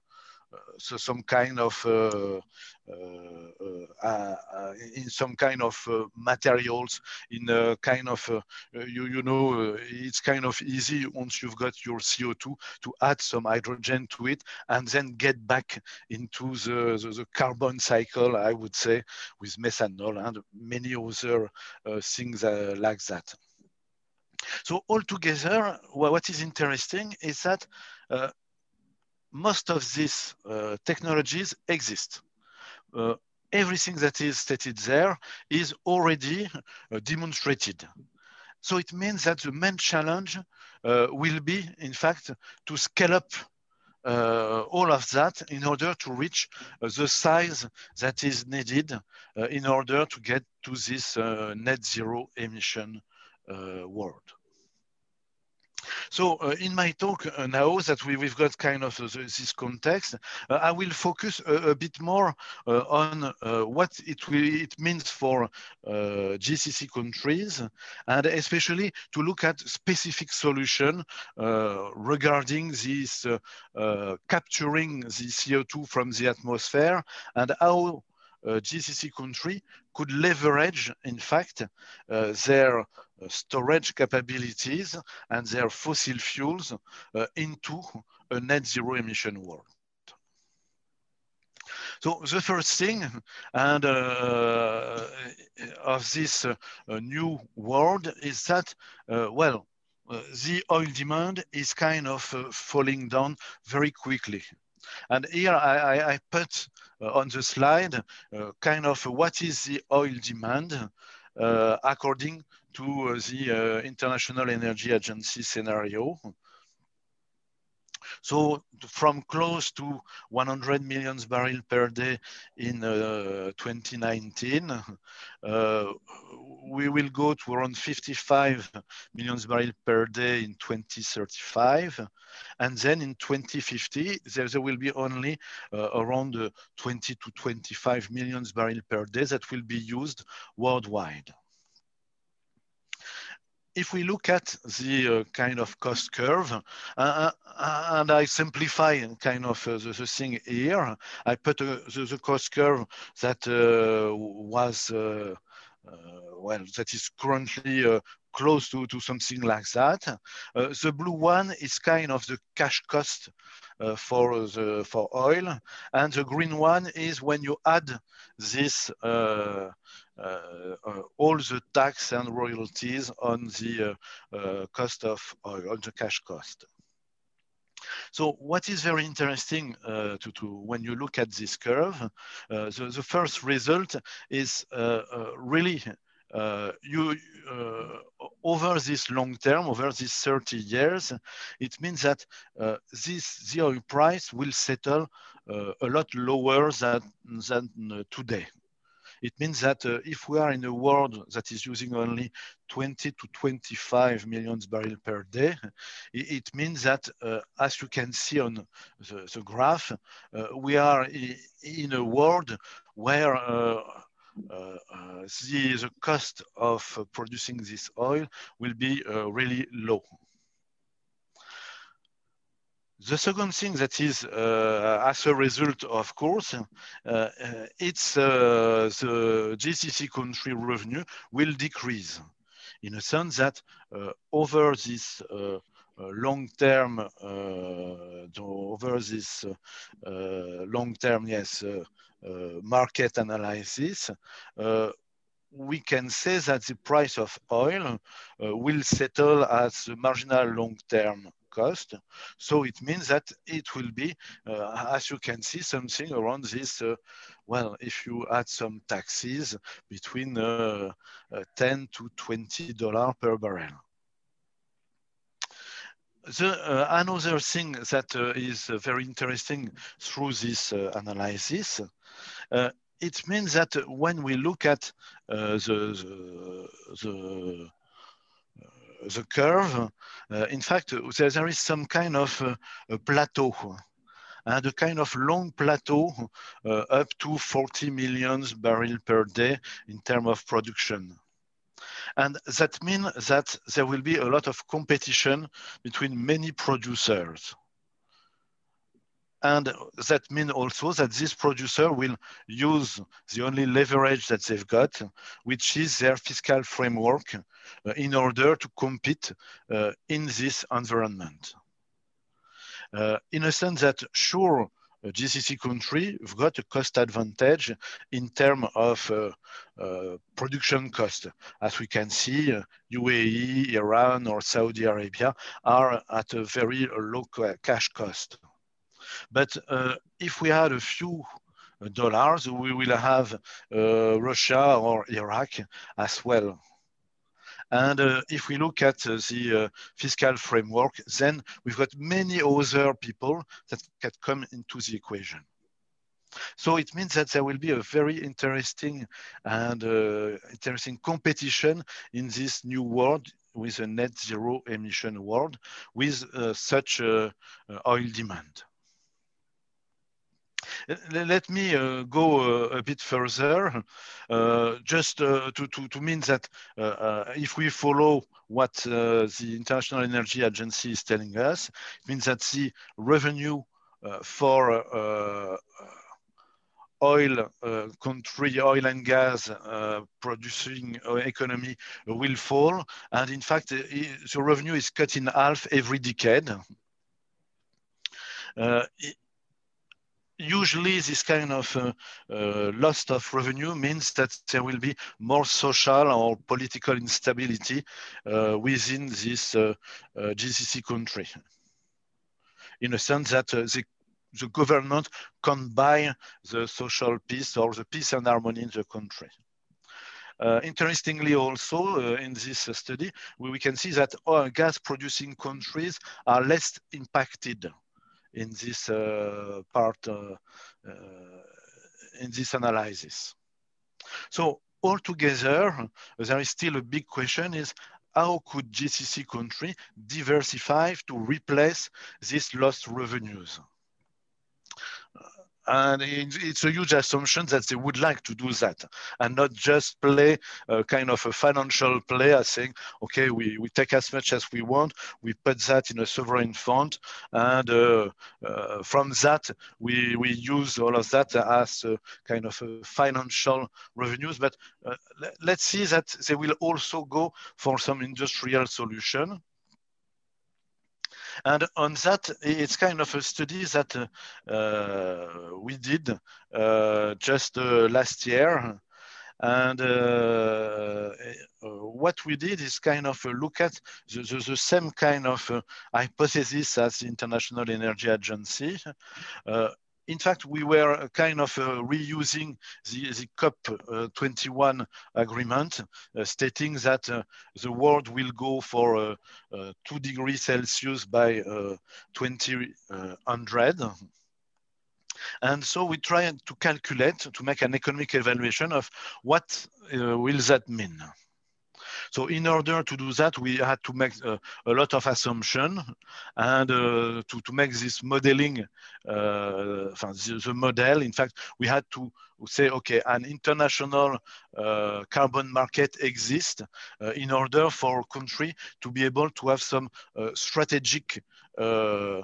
Speaker 3: so some kind of uh, uh, uh, Uh, uh, uh, in some kind of materials in a kind of you you know it's kind of easy once you've got your CO2 to add some hydrogen to it and then get back into the, the, the carbon cycle I would say with methanol and many other things like that. So altogether, what is interesting is that uh, most of these uh, technologies exist. Uh, everything that is stated there is already uh, demonstrated. So it means that the main challenge uh, will be, in fact, to scale up uh, all of that in order to reach uh, the size that is needed in order to get to this net zero emission world. So uh, in my talk uh, now that we, have got kind of uh, this context, uh, I will focus a, a bit more uh, on what it, will, it means for GCC countries, and especially to look at specific solution regarding this capturing the CO2 from the atmosphere and how GCC country could leverage, in fact, uh, their uh, storage capabilities and their fossil fuels into a net zero emission world. So the first thing, and uh, of this uh, new world is that, uh, well, the oil demand is kind of falling down very quickly. And here I, I, I put uh, on the slide uh, kind of what is the oil demand uh, according to the International Energy Agency scenario. So from close to 100 million barrels per day in uh, 2019, uh, we will go to around 55 million barrels per day in 2035. And then in 2050, there, there will be only uh, around uh, 20 to 25 million barrels per day that will be used worldwide if we look at the uh, kind of cost curve, uh, uh and I simplify kind of uh, the, the, thing here, I put uh, the, the, cost curve that uh, was, well, that is currently close to, to something like that. Uh, the blue one is kind of the cash cost uh, for the for oil, and the green one is when you add this uh, uh, uh, all the tax and royalties on the uh, cost of oil, on the cash cost. So what is very interesting uh, to, to, when you look at this curve, uh, the, the, first result is uh, really you over this long term, over these 30 years, it means that this the oil price will settle a lot lower than, than today. It means that uh, if we are in a world that is using only 20 to 25 million barrels per day, it, it means that, uh, as you can see on the, the graph, uh, we are in a world where uh, uh, uh, the, the cost of producing this oil will be really low. The second thing that is, uh, as a result, of course, uh, uh, it's uh, the GCC country revenue will decrease in a sense that uh, over this uh, long term, over this long term, yes, market analysis, we can say that the price of oil will settle as the marginal long term cost. So it means that it will be, uh, as you can see, something around this, uh, well, if you add some taxes between uh, uh 10 to $20 per barrel. The, uh, another thing that uh, is very interesting through this analysis it means that when we look at uh, the, the, the, the curve, uh, in fact, there, there is some kind of uh, plateau. and a kind of long plateau uh, up to 40 million barrels per day in terms of production. And that means that there will be a lot of competition between many producers. And that means also that this producer will use the only leverage that they've got, which is their fiscal framework uh, in order to compete uh, in this environment. Uh, in a sense that sure, a GCC country, we've got a cost advantage in terms of uh, uh, production cost. As we can see, uh, UAE, Iran, or Saudi Arabia are at a very low cash cost. But uh, if we had a few dollars, we will have uh, Russia or Iraq as well. And uh, if we look at uh, the uh, fiscal framework, then we've got many other people that can come into the equation. So it means that there will be a very interesting and uh, interesting competition in this new world with a net zero emission world with such oil demand. Let me uh, go uh, a bit further, uh, just to, to, to mean that if we follow what the International Energy Agency is telling us, it means that the revenue for oil uh, country, oil and gas uh, producing economy will fall. And in fact, the revenue is cut in half every decade. Uh, usually this kind of uh, uh, loss of revenue means that there will be more social or political instability uh, within this uh, uh, GCC country. In a sense that uh, the, the government can buy the social peace or the peace and harmony in the country. interestingly also in this study, we, we, can see that oil gas producing countries are less impacted in this uh, part, uh, uh, in this analysis. So altogether, there is still a big question is how could GCC country diversify to replace these lost revenues? And it's a huge assumption that they would like to do that and not just play a kind of a financial play saying okay we, we take as much as we want we put that in a sovereign fund and uh, uh, from that we we use all of that as kind of financial revenues. But uh, let's see that they will also go for some industrial solution and on that, it's kind of a study that uh, we did uh, just uh, last year. And uh, what we did is kind of look at the, the, the same kind of hypothesis as the International Energy Agency, in fact, we were kind of uh, reusing the, the COP21 uh, agreement, uh, stating that uh, the world will go for uh, uh, two degrees Celsius by 2100. And so we try to calculate, to make an economic evaluation of what will that mean. So in order to do that, we had to make a, a lot of assumption and uh, to, to make this modeling, uh, the, the, model, in fact, we had to say, okay, an international uh, carbon market exists uh, in order for a country to be able to have some uh, strategic uh,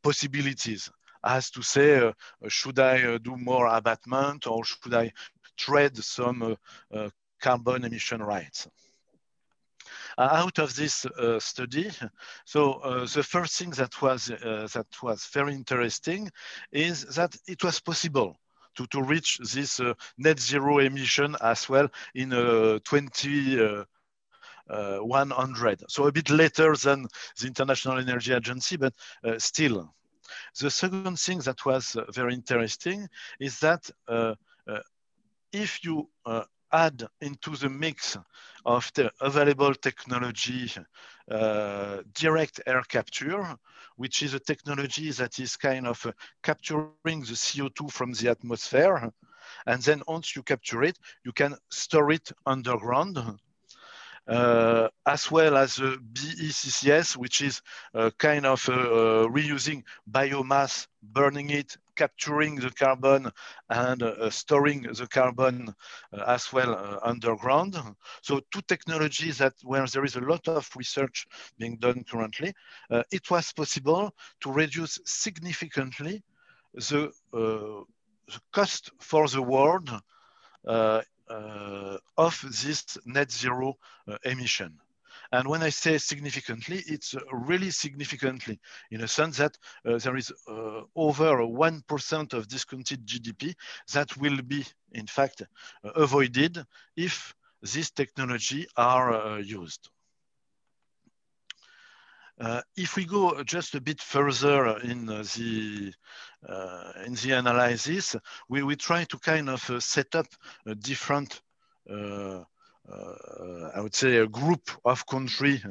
Speaker 3: possibilities. As to say, uh, should I uh, do more abatement or should I trade some uh, carbon emission rights. Uh, out of this uh, study, so uh, the first thing that was uh, that was very interesting is that it was possible to, to reach this uh, net zero emission as well in uh, 20. 100 so a bit later than the international energy agency but still the second thing that was very interesting is that if you add into the mix of the available technology uh, direct air capture, which is a technology that is kind of uh, capturing the CO2 from the atmosphere. And then once you capture it, you can store it underground. uh, as well as the BECCS, which is a kind of uh, uh, reusing biomass, burning it, capturing the carbon and uh, storing the carbon uh, as well uh, underground. So two technologies that where there is a lot of research being done currently, it was possible to reduce significantly the, the cost for the world uh, of this net zero uh, emission. And when I say significantly, it's really significantly in a sense that uh, there is uh, over 1% of discounted GDP that will be, in fact, uh, avoided if this technology are uh, used. Uh, if we go just a bit further in the uh, in the analysis, we, we try to kind of uh, set up a different uh, I would say a group of country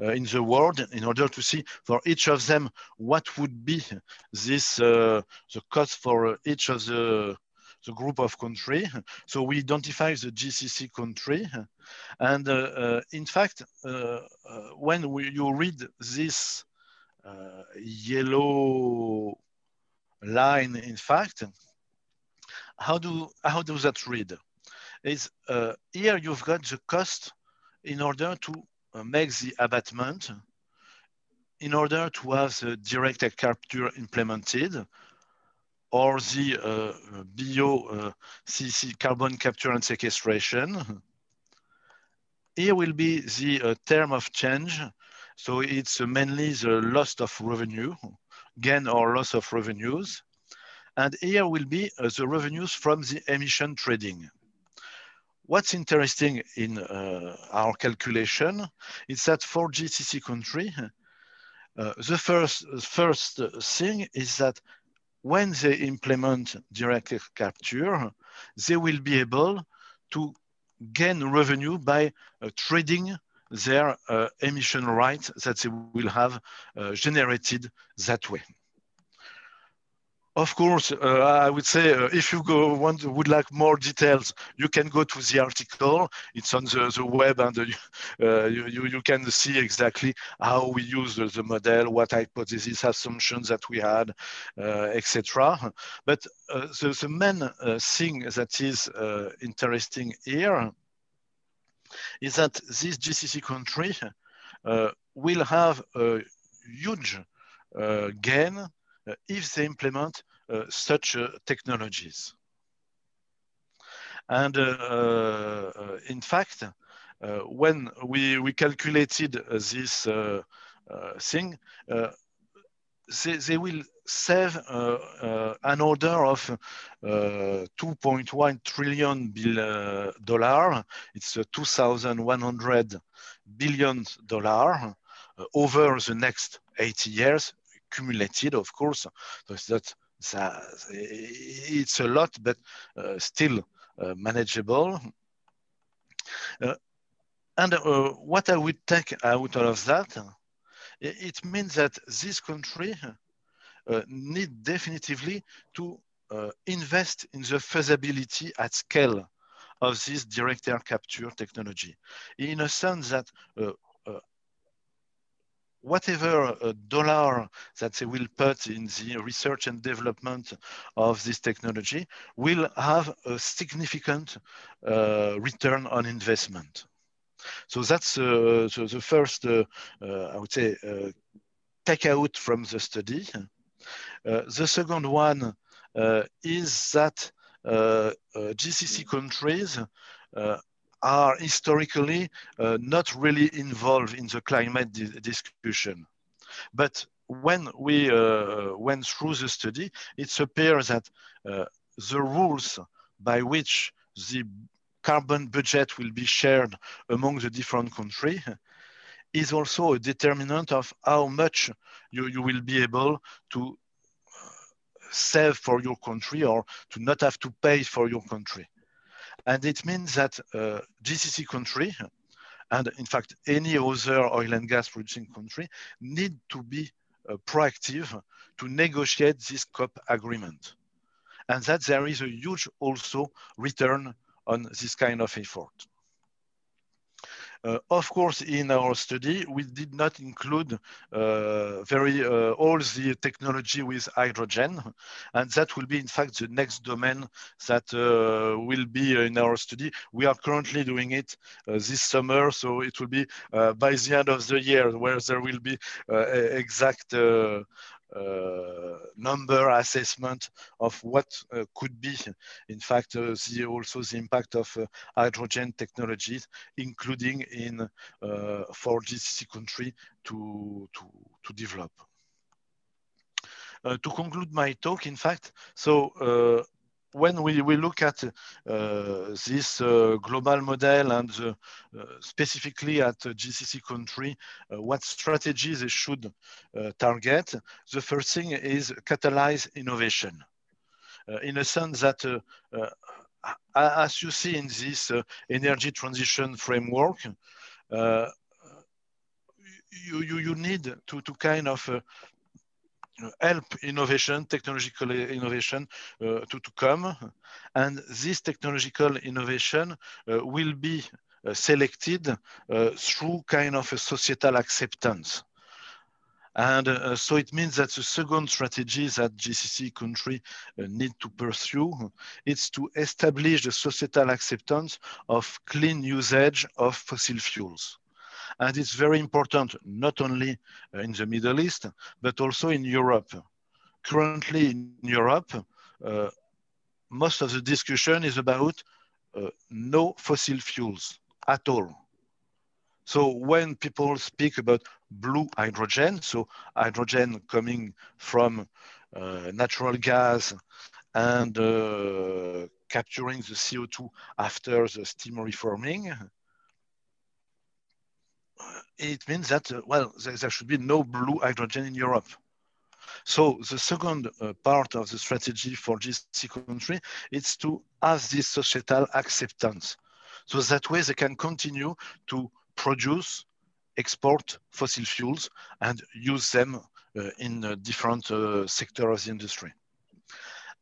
Speaker 3: uh, in the world in order to see for each of them what would be this the cost for each of the the group of country. So we identify the GCC country. And uh, uh, in fact, uh, when we, you read this yellow line, in fact, how do, how does that read? Is here you've got the cost in order to make the abatement in order to have the direct capture implemented or the uh, bio uh, CC carbon capture and sequestration. Here will be the uh, term of change. So it's mainly the loss of revenue, gain or loss of revenues. And here will be the revenues from the emission trading. What's interesting in uh, our calculation is that for GCC country, uh, the first, first thing is that when they implement direct capture, they will be able to gain revenue by uh, trading their uh, emission rights that they will have uh, generated that way. Of course, uh, I would say uh, if you go want would like more details, you can go to the article. It's on the, the web, and uh, [LAUGHS] you, you, you can see exactly how we use the, the model, what hypothesis assumptions that we had, uh, etc. But uh, the, the main uh, thing that is interesting here is that this GCC country will have a huge gain uh, Uh, if they implement uh, such uh, technologies. And uh, uh, in fact, when we, we calculated this thing, they, they, will save uh, uh, an order of uh, 2.1 trillion dollar. It's 2,100 billion dollar over the next 80 years accumulated, of course. So that, it's a lot, but uh, still uh, manageable. Uh, and uh, what I would take out of that, it means that this country uh, need definitively to uh, invest in the feasibility at scale of this direct air capture technology in a sense that whatever uh, dollar that they will put in the research and development of this technology will have a significant uh, return on investment. So that's uh, so the first, uh, uh, I would say, uh, take out from the study. the second one is that GCC countries are historically uh, not really involved in the climate di discussion. But when we uh, went through the study, it appears that uh, the rules by which the carbon budget will be shared among the different countries is also a determinant of how much you, you will be able to uh, save for your country or to not have to pay for your country. And it means that uh, GCC country, and in fact, any other oil and gas producing country need to be uh, proactive to negotiate this COP agreement. And that there is a huge also return on this kind of effort. Uh, of course, in our study, we did not include uh, very uh, all the technology with hydrogen, and that will be, in fact, the next domain that will be in our study. We are currently doing it this summer, so it will be by the end of the year where there will be exact number assessment of what uh, could be, in fact, uh, the, also the impact of hydrogen technologies, including in for GCC country to, to, to develop. Uh, to conclude my talk, in fact, so uh, when we, we look at uh, this uh, global model and uh, specifically at GCC country, what strategies they should target, the first thing is catalyze innovation. in a sense that as you see in this uh, energy transition framework, uh, you, you, you need to, to kind of uh, help innovation, technological innovation uh, to, to come. And this technological innovation uh, will be uh, selected through kind of a societal acceptance. And uh, so it means that the second strategy that GCC country uh, need to pursue is to establish the societal acceptance of clean usage of fossil fuels. And it's very important, not only uh, in the Middle East, but also in Europe. Currently in Europe, uh, most of the discussion is about uh, no fossil fuels at all. So when people speak about blue hydrogen, so hydrogen coming from uh, natural gas and uh, capturing the CO2 after the steam reforming, it means that, uh, well, there, there, should be no blue hydrogen in Europe. So the second uh, part of the strategy for GCC country is to have this societal acceptance. So that way they can continue to produce, export fossil fuels and use them uh, in uh, different uh, sectors of the industry.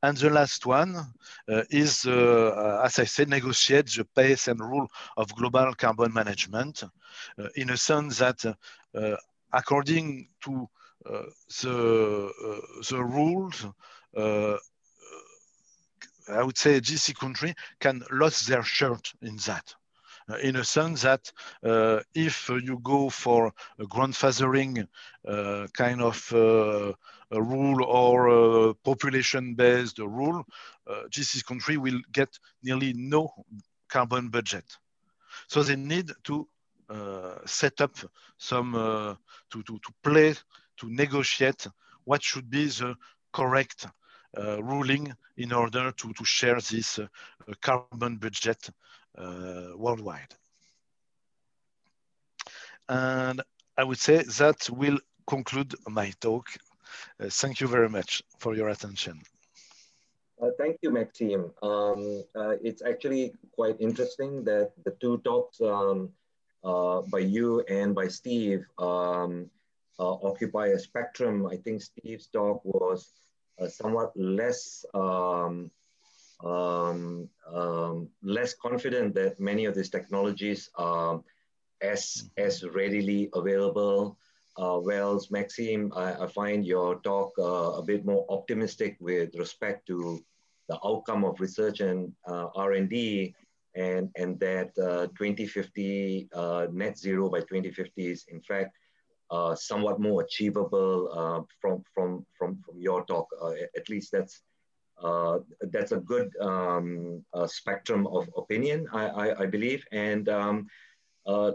Speaker 3: And the last one uh, is, uh, uh, as I said, negotiate the pace and rule of global carbon management uh, in a sense that uh, according to uh, the, the rules, I would say GC country can lose their shirt in that in a sense that uh, if you go for a grandfathering uh, kind of uh, rule or population-based rule, GCC country will get nearly no carbon budget. So they need to set up some, to, to, to play, to negotiate what should be the correct uh, ruling in order to, to share this uh, carbon budget uh, worldwide. And I would say that will conclude my talk. Uh, thank you very much for your attention.
Speaker 1: Uh, thank you, Maxime. Um, uh, it's actually quite interesting that the two talks um, by you and by Steve um, occupy a spectrum. I think Steve's talk was somewhat less um, um, um, less confident that many of these technologies are as, as readily available. Uh, whereas Maxime, I, I, find your talk uh, a bit more optimistic with respect to the outcome of research and uh, R&D and, and that uh, 2050 uh, net zero by 2050 is in fact uh, somewhat more achievable from, from, from, from your talk. at least that's that's a good um, spectrum of opinion, I, I, I believe. And um,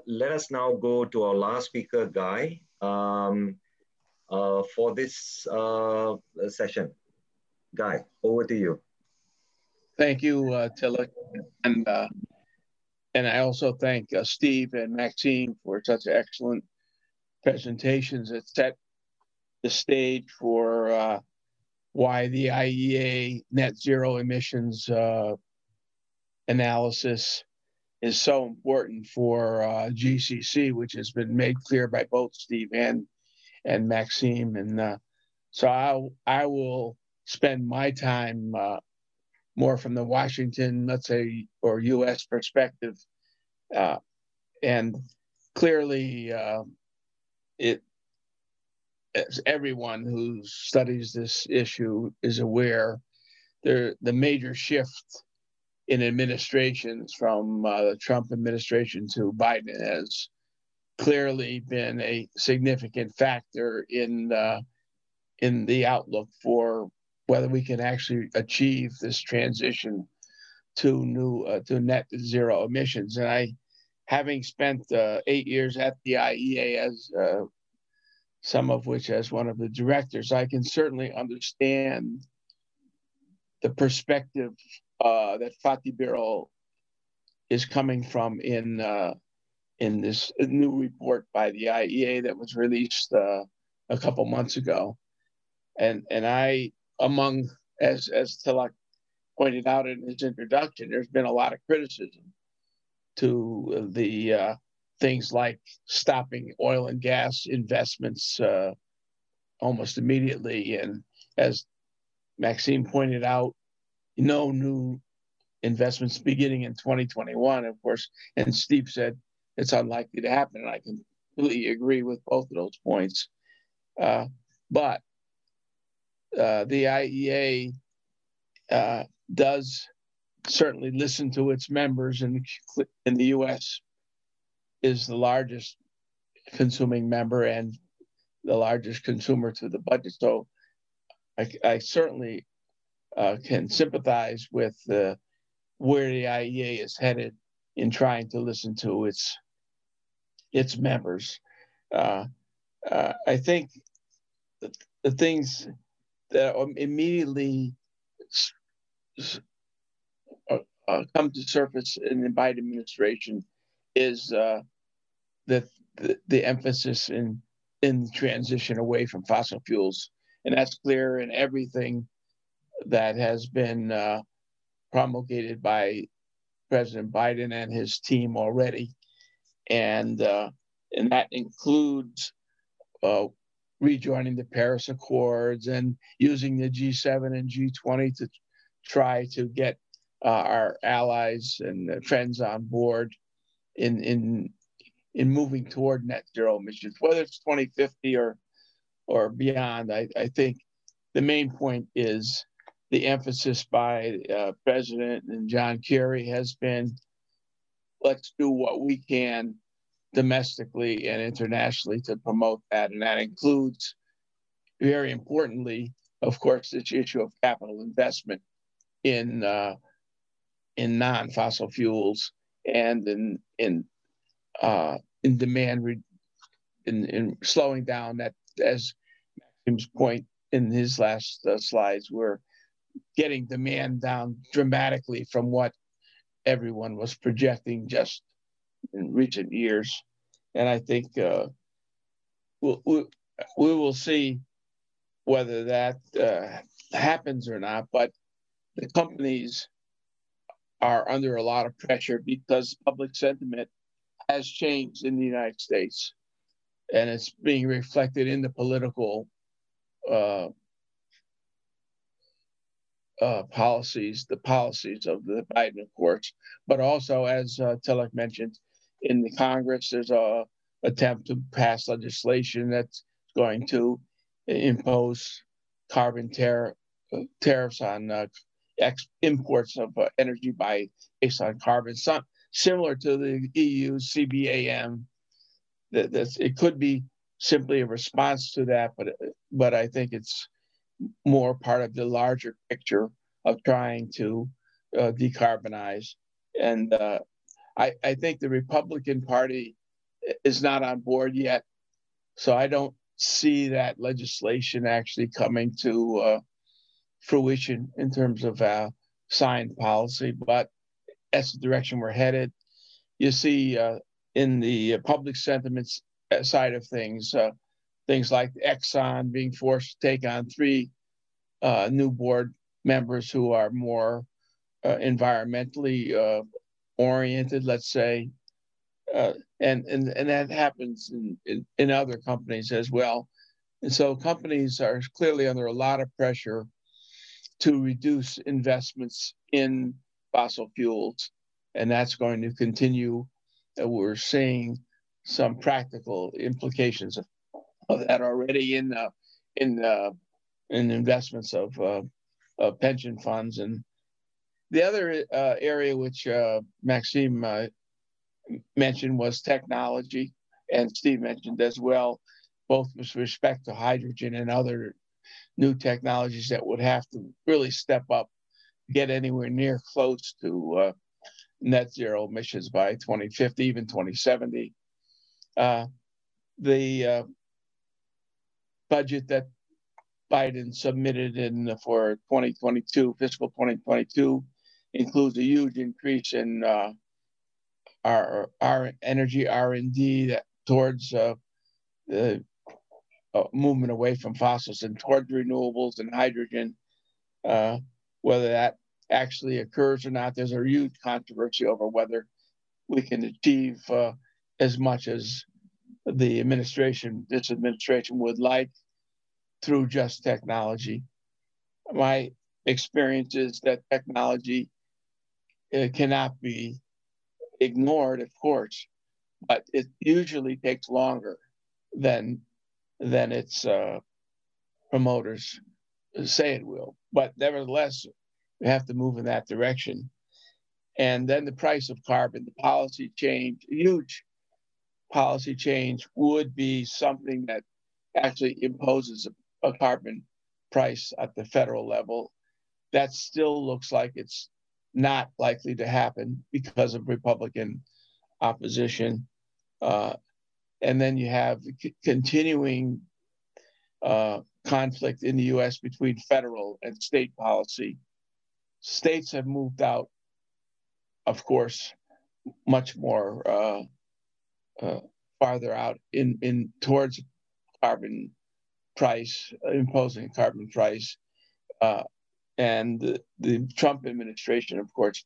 Speaker 1: let us now go to our last speaker, Guy, um, uh, for this uh, session. Guy, over to you.
Speaker 4: Thank you, uh, Tilak. And, and I also thank Steve and Maxime for such excellent presentations that set the stage for why the IEA net zero emissions uh, analysis is so important for uh, GCC, which has been made clear by both Steve and and Maxime. And uh, so I I will spend my time uh, more from the Washington, let's say, or U.S. perspective, uh, and clearly, uh, it as everyone who studies this issue is aware, there the major shift in administrations from uh, the Trump administration to Biden has clearly been a significant factor in uh, in the outlook for whether we can actually achieve this transition to new uh, to net zero emissions. And I, having spent uh, eight years at the IEA as uh, some of which as one of the directors, I can certainly understand the perspective uh, that Fatih Birol is coming from in uh, in this new report by the IEA that was released uh, a couple months ago, and and I among as as Tilak pointed out in his introduction, there's been a lot of criticism to the uh, things like stopping oil and gas investments uh, almost immediately, and as Maxime pointed out, no new investments beginning in 2021, of course. And Steve said it's unlikely to happen, and I completely agree with both of those points. Uh, but uh, the IEA uh, does certainly listen to its members, and in the U.S. is the largest consuming member and the largest consumer to the budget. So I, I certainly uh, can sympathize with uh, where the IEA is headed in trying to listen to its its members. Uh, uh I think the, the things that immediately uh, uh, come to surface in the Biden administration is uh, the, the, the emphasis in in transition away from fossil fuels, and that's clear in everything that has been uh, promulgated by President Biden and his team already, and uh, and that includes uh, rejoining the Paris Accords and using the G7 and G20 to try to get uh, our allies and friends on board in in in moving toward net zero emissions, whether it's 2050 or or beyond. I, I think the main point is the emphasis by uh, President and John Kerry has been let's do what we can domestically and internationally to promote that. And that includes, very importantly, of course, this issue of capital investment in uh, in non-fossil fuels and in in uh, in demand re- in, in slowing down that as Maxime's point in his last uh, slides, we're getting demand down dramatically from what everyone was projecting just in recent years. And I think uh, we'll, we, we will see whether that uh, happens or not. But the companies are under a lot of pressure because public sentiment has changed in the United States. And it's being reflected in the political uh, uh, policies, the policies of the Biden, courts, but also, as uh, Tilak mentioned, in the Congress, there's a attempt to pass legislation that's going to impose carbon tar- tariffs on uh, ex- imports of uh, energy by based on carbon, similar to the EU CBAM. That it could be simply a response to that, but but I think it's more part of the larger picture of trying to uh, decarbonize. And uh, I, I think the Republican Party is not on board yet. So I don't see that legislation actually coming to uh, fruition in terms of uh, signed policy, but that's the direction we're headed. You see uh, in the public sentiments side of things, uh, things like Exxon being forced to take on three uh, new board members who are more uh, environmentally uh, oriented, let's say, uh, and and and that happens in, in, in other companies as well. And so companies are clearly under a lot of pressure to reduce investments in fossil fuels, and that's going to continue. We're seeing some practical implications of, of that already in uh, in uh, in investments of, uh, of pension funds and the other uh, area which uh, Maxime uh, mentioned was technology, and Steve mentioned as well, both with respect to hydrogen and other new technologies that would have to really step up, get anywhere near close to net zero emissions by 2050, even 2070. Uh, the uh, budget that Biden submitted in for 2022, fiscal 2022, includes a huge increase in uh, our our energy R and D that towards uh, the uh, movement away from fossils and towards renewables and hydrogen. Uh, whether that actually occurs or not, there's a huge controversy over whether we can achieve uh, as much as the administration, this administration, would like through just technology. My experience is that technology it cannot be ignored, of course, but it usually takes longer than than its uh, promoters say it will. But nevertheless, we have to move in that direction. And then the price of carbon, the policy change, huge policy change would be something that actually imposes a, a carbon price at the federal level. That still looks like it's not likely to happen because of Republican opposition. Uh, and then you have c- continuing uh, conflict in the US between federal and state policy. States have moved out, of course, much more uh, uh farther out in, in towards carbon price, imposing carbon price. Uh, and the, the Trump administration, of course,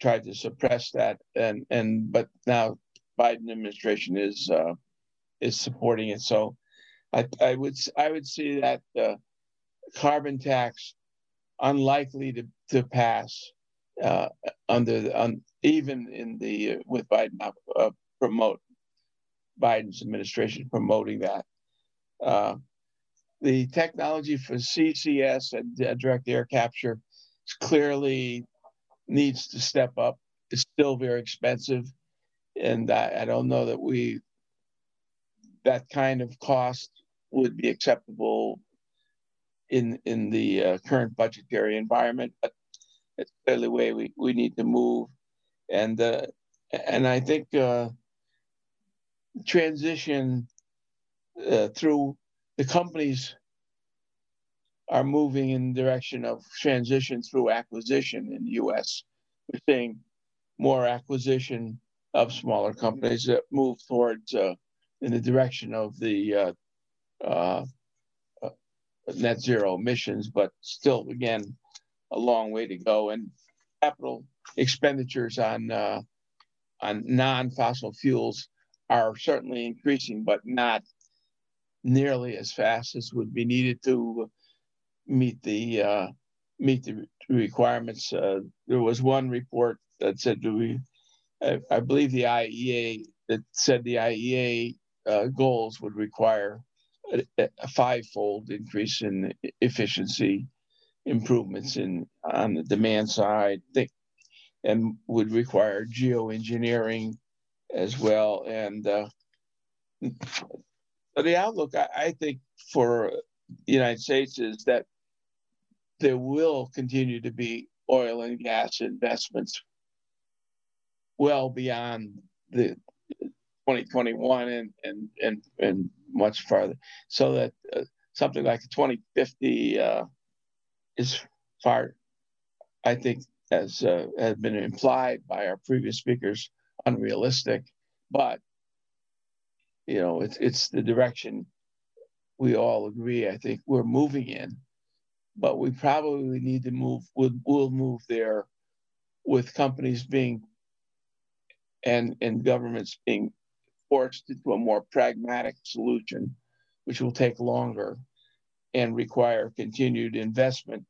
Speaker 4: tried to suppress that, and and but now Biden administration is uh, is supporting it. So I, I would I would see that uh, carbon tax unlikely to to pass uh, under the, even in the uh, with Biden uh, promote Biden's administration promoting that. Uh, the technology for CCS and uh, direct air capture clearly needs to step up. It's still very expensive, and I, I don't know that we that kind of cost would be acceptable in in the uh, current budgetary environment. But it's clearly the way we, we need to move, and uh, and I think uh, transition uh, through the companies are moving in the direction of transition through acquisition in the U.S. We're seeing more acquisition of smaller companies that move towards uh, in the direction of the uh, uh, uh net zero emissions, but still, again, a long way to go. And capital expenditures on uh, on non-fossil fuels are certainly increasing, but not nearly as fast as would be needed to meet the uh, meet the requirements. Uh, there was one report that said we, I, I, believe the IEA that said the IEA uh, goals would require a, a five-fold increase in efficiency improvements in on the demand side, and would require geoengineering as well. And uh, [LAUGHS] the outlook, I, I think, for the United States is that there will continue to be oil and gas investments well beyond the 2021 and and and, and much farther so that uh, something like 2050 uh, is far i think as uh, has been implied by our previous speakers unrealistic but you know, it's it's the direction we all agree. I think we're moving in, but we probably need to move. We'll, we'll move there with companies being and and governments being forced into a more pragmatic solution, which will take longer and require continued investment,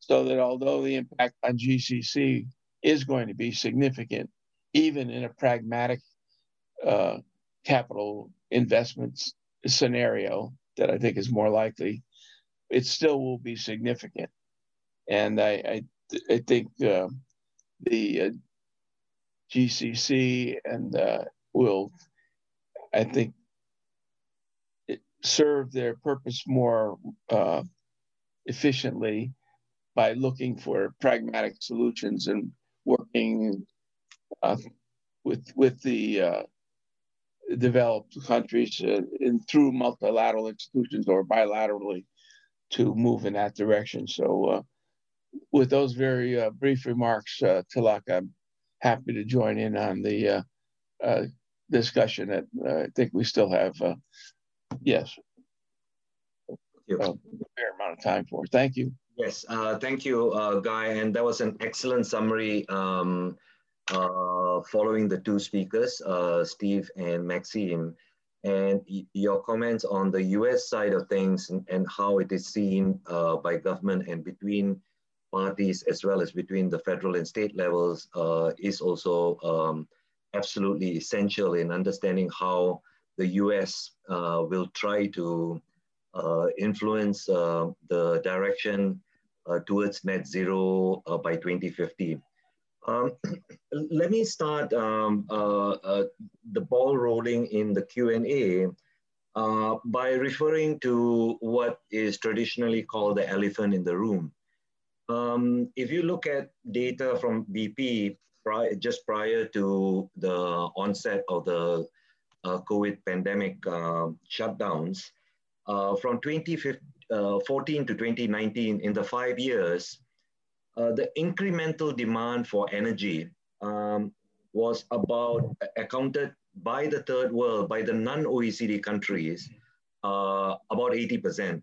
Speaker 4: so that although the impact on GCC is going to be significant, even in a pragmatic uh, capital investments scenario that I think is more likely, it still will be significant. And I, I, I think uh, the uh, GCC and uh, will, I think, serve their purpose more uh, efficiently by looking for pragmatic solutions and working uh, with with the uh, developed countries uh, in, through multilateral institutions or bilaterally to move in that direction. So, uh, with those very uh, brief remarks, uh, Tilak, I'm happy to join in on the uh, uh, discussion that uh, I think we still have, yes, a fair amount of time for. Thank you.
Speaker 1: Yes, thank you, Guy. And that was an excellent summary. Um, uh, following the two speakers, uh, Steve and Maxime, and your comments on the US side of things and, and how it is seen uh, by government and between parties as well as between the federal and state levels uh, is also um, absolutely essential in understanding how the US uh, will try to influence the direction towards net zero by 2050. Um, [CLEARS THROAT] let me start um, uh, uh, the ball rolling in the Q&A uh, by referring to what is traditionally called the elephant in the room. Um, if you look at data from BP pri just prior to the onset of the uh, COVID pandemic uh, shutdowns, uh, from 2014 to 2019, in the five years, uh, the incremental demand for energy um, was about accounted by the third world, by the non-OECD countries, uh, about 80%.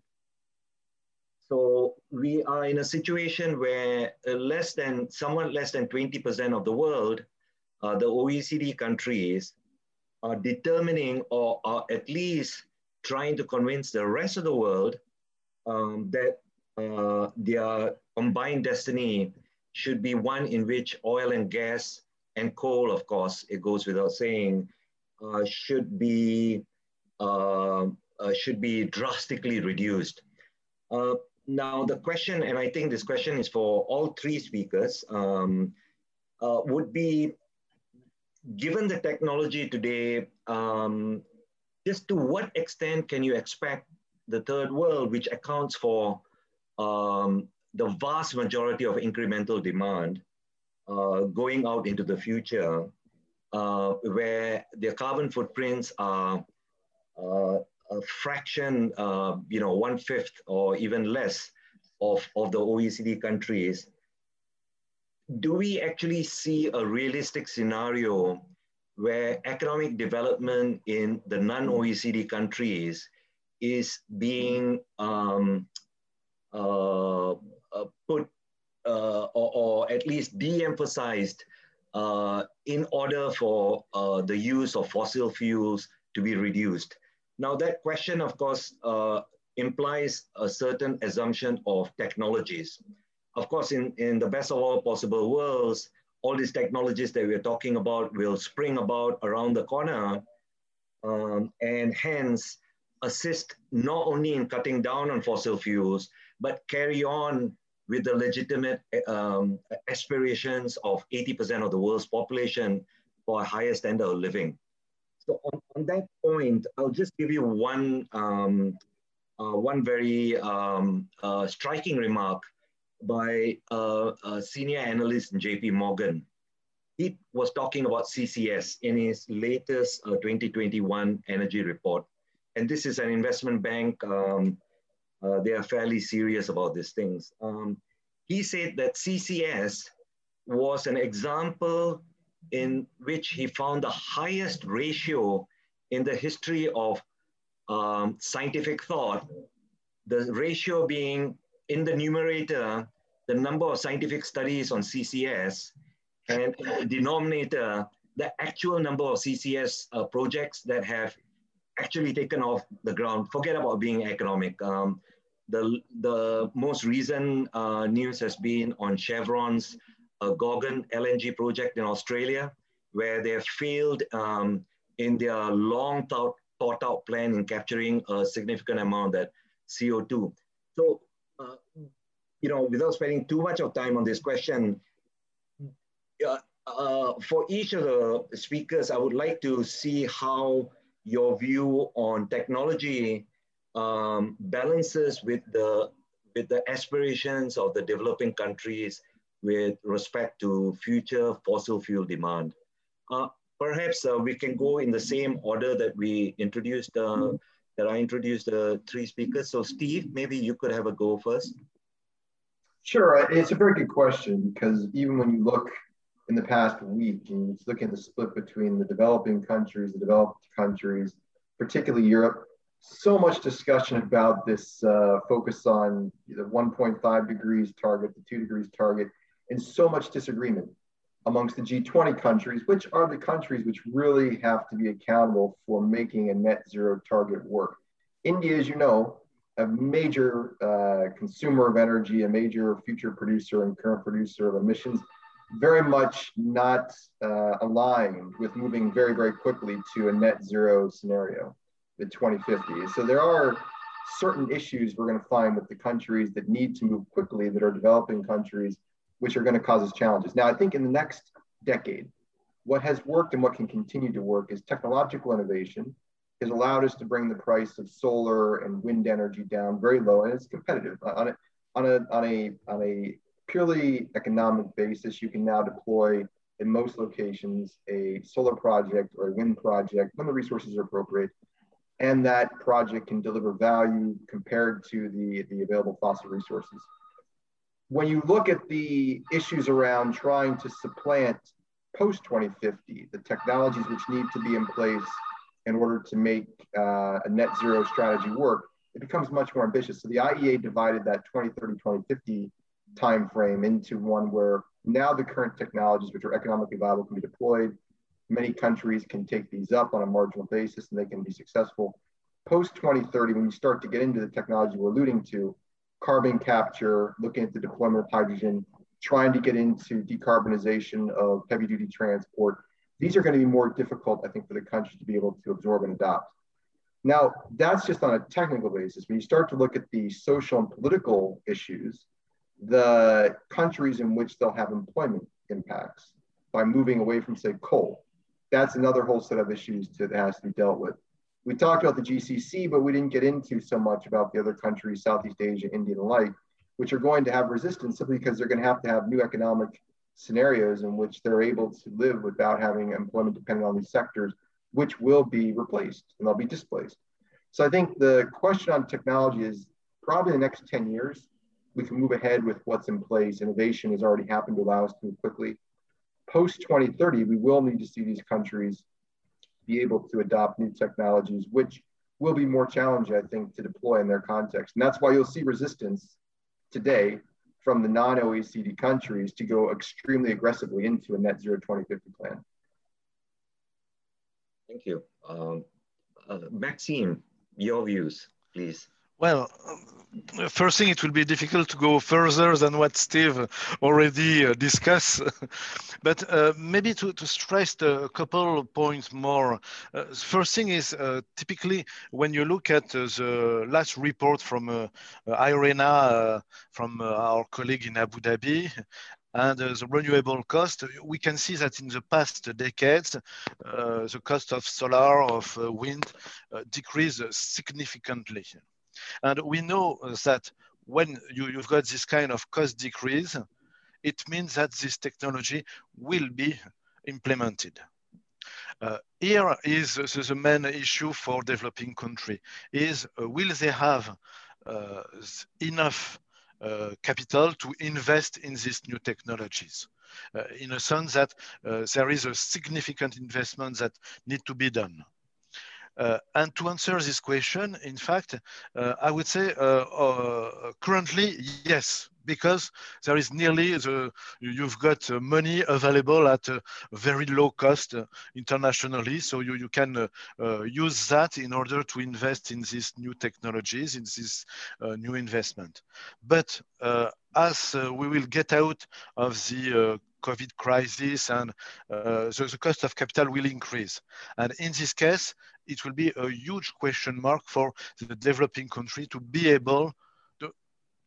Speaker 1: So we are in a situation where uh, less than, somewhat less than 20% of the world, uh, the OECD countries are determining or are at least trying to convince the rest of the world um, that uh, their combined destiny should be one in which oil and gas and coal, of course, it goes without saying, uh, should be uh, uh, should be drastically reduced. Uh, now, the question, and I think this question is for all three speakers, um, uh, would be, given the technology today, um, just to what extent can you expect the third world, which accounts for um, the vast majority of incremental demand uh, going out into the future, uh, where their carbon footprints are uh, a fraction, uh, you know, one fifth or even less of, of the OECD countries. Do we actually see a realistic scenario where economic development in the non-OECD countries is being um, uh, put uh, or, or, at least de-emphasized in order for the use of fossil fuels to be reduced. Now that question, of course, implies a certain assumption of technologies. Of course, in, in the best of all possible worlds, all these technologies that we're talking about will spring about around the corner um, and hence assist not only in cutting down on fossil fuels, but carry on with the legitimate um, aspirations of 80% of the world's population for a higher standard of living. So on, on that point, I'll just give you one, um, uh, one very um, uh, striking remark by a senior analyst in JP Morgan. He was talking about CCS in his latest uh, 2021 energy report. And this is an investment bank um, uh, they are fairly serious about these things. Um, he said that CCS was an example in which he found the highest ratio in the history of um, scientific thought, the ratio being in the numerator, the number of scientific studies on CCS, and the denominator, the actual number of CCS uh, projects that have actually taken off the ground. Forget about being economic. Um, the, the most recent uh, news has been on Chevron's uh, Gorgon LNG project in Australia. where they failed um, in their long thought, thought out plan in capturing a significant amount of that CO2. So, uh, you know, without spending too much of time on this question, uh, for each of the speakers, I would like to see how your view on technology um, balances with the with the aspirations of the developing countries with respect to future fossil fuel demand. Uh, perhaps uh, we can go in the same order that we introduced, uh, that I introduced the three speakers. So Steve, maybe you could have a go first.
Speaker 2: Sure, it's a very good question because even when you look in the past week and you look at the split between the developing countries, the developed countries, particularly Europe, so much discussion about this uh, focus on the 1.5 degrees target, the two degrees target, and so much disagreement amongst the G20 countries, which are the countries which really have to be accountable for making a net zero target work. India, as you know, a major uh, consumer of energy, a major future producer and current producer of emissions, very much not uh, aligned with moving very, very quickly to a net zero scenario the 2050. So there are certain issues we're going to find with the countries that need to move quickly that are developing countries, which are going to cause us challenges. Now, I think in the next decade, what has worked and what can continue to work is technological innovation has allowed us to bring the price of solar and wind energy down very low, and it's competitive uh, on a on a on a on a purely economic basis. You can now deploy in most locations a solar project or a wind project when the resources are appropriate and that project can deliver value compared to the, the available fossil resources. When you look at the issues around trying to supplant post 2050, the technologies which need to be in place in order to make uh, a net zero strategy work, it becomes much more ambitious. So the IEA divided that 2030, 2050 timeframe into one where now the current technologies which are economically viable can be deployed Many countries can take these up on a marginal basis and they can be successful. Post 2030, when you start to get into the technology we're alluding to, carbon capture, looking at the deployment of hydrogen, trying to get into decarbonization of heavy duty transport, these are going to be more difficult, I think, for the countries to be able to absorb and adopt. Now, that's just on a technical basis. When you start to look at the social and political issues, the countries in which they'll have employment impacts by moving away from, say, coal, that's another whole set of issues that has to be dealt with. We talked about the GCC, but we didn't get into so much about the other countries, Southeast Asia, India, and like, which are going to have resistance simply because they're going to have to have new economic scenarios in which they're able to live without having employment dependent on these sectors, which will be replaced and they'll be displaced. So I think the question on technology is probably the next 10 years, we can move ahead with what's in place. Innovation has already happened to allow us to move quickly post 2030, we will need to see these countries be able to adopt new technologies, which will be more challenging, I think, to deploy in their context. And that's why you'll see resistance today from the non OECD countries to go extremely aggressively into a net zero 2050 plan.
Speaker 1: Thank you. Um, uh, Maxime, your views, please.
Speaker 3: Well, first thing, it will be difficult to go further than what Steve already uh, discussed. [LAUGHS] but uh, maybe to, to stress a couple of points more. Uh, first thing is uh, typically when you look at uh, the last report from uh, IRENA from our colleague in Abu Dhabi, and uh, the renewable cost, we can see that in the past decades, uh, the cost of solar, of uh, wind decreased significantly. And we know that when you, you've got this kind of cost decrease, it means that this technology will be implemented. Uh, here is uh, the main issue for developing country is uh, will they have uh, enough uh, capital to invest in these new technologies uh, in a sense that there is a significant investment that need to be done. Uh, and to answer this question, in fact, uh, I would say uh, uh currently, yes, because there is nearly the, you've got uh, money available at a very low cost uh, internationally. So you, you can use that in order to invest in these new technologies, in this new investment. But as we will get out of the COVID crisis and the cost of capital will increase. And in this case, it will be a huge question mark for the developing country to be able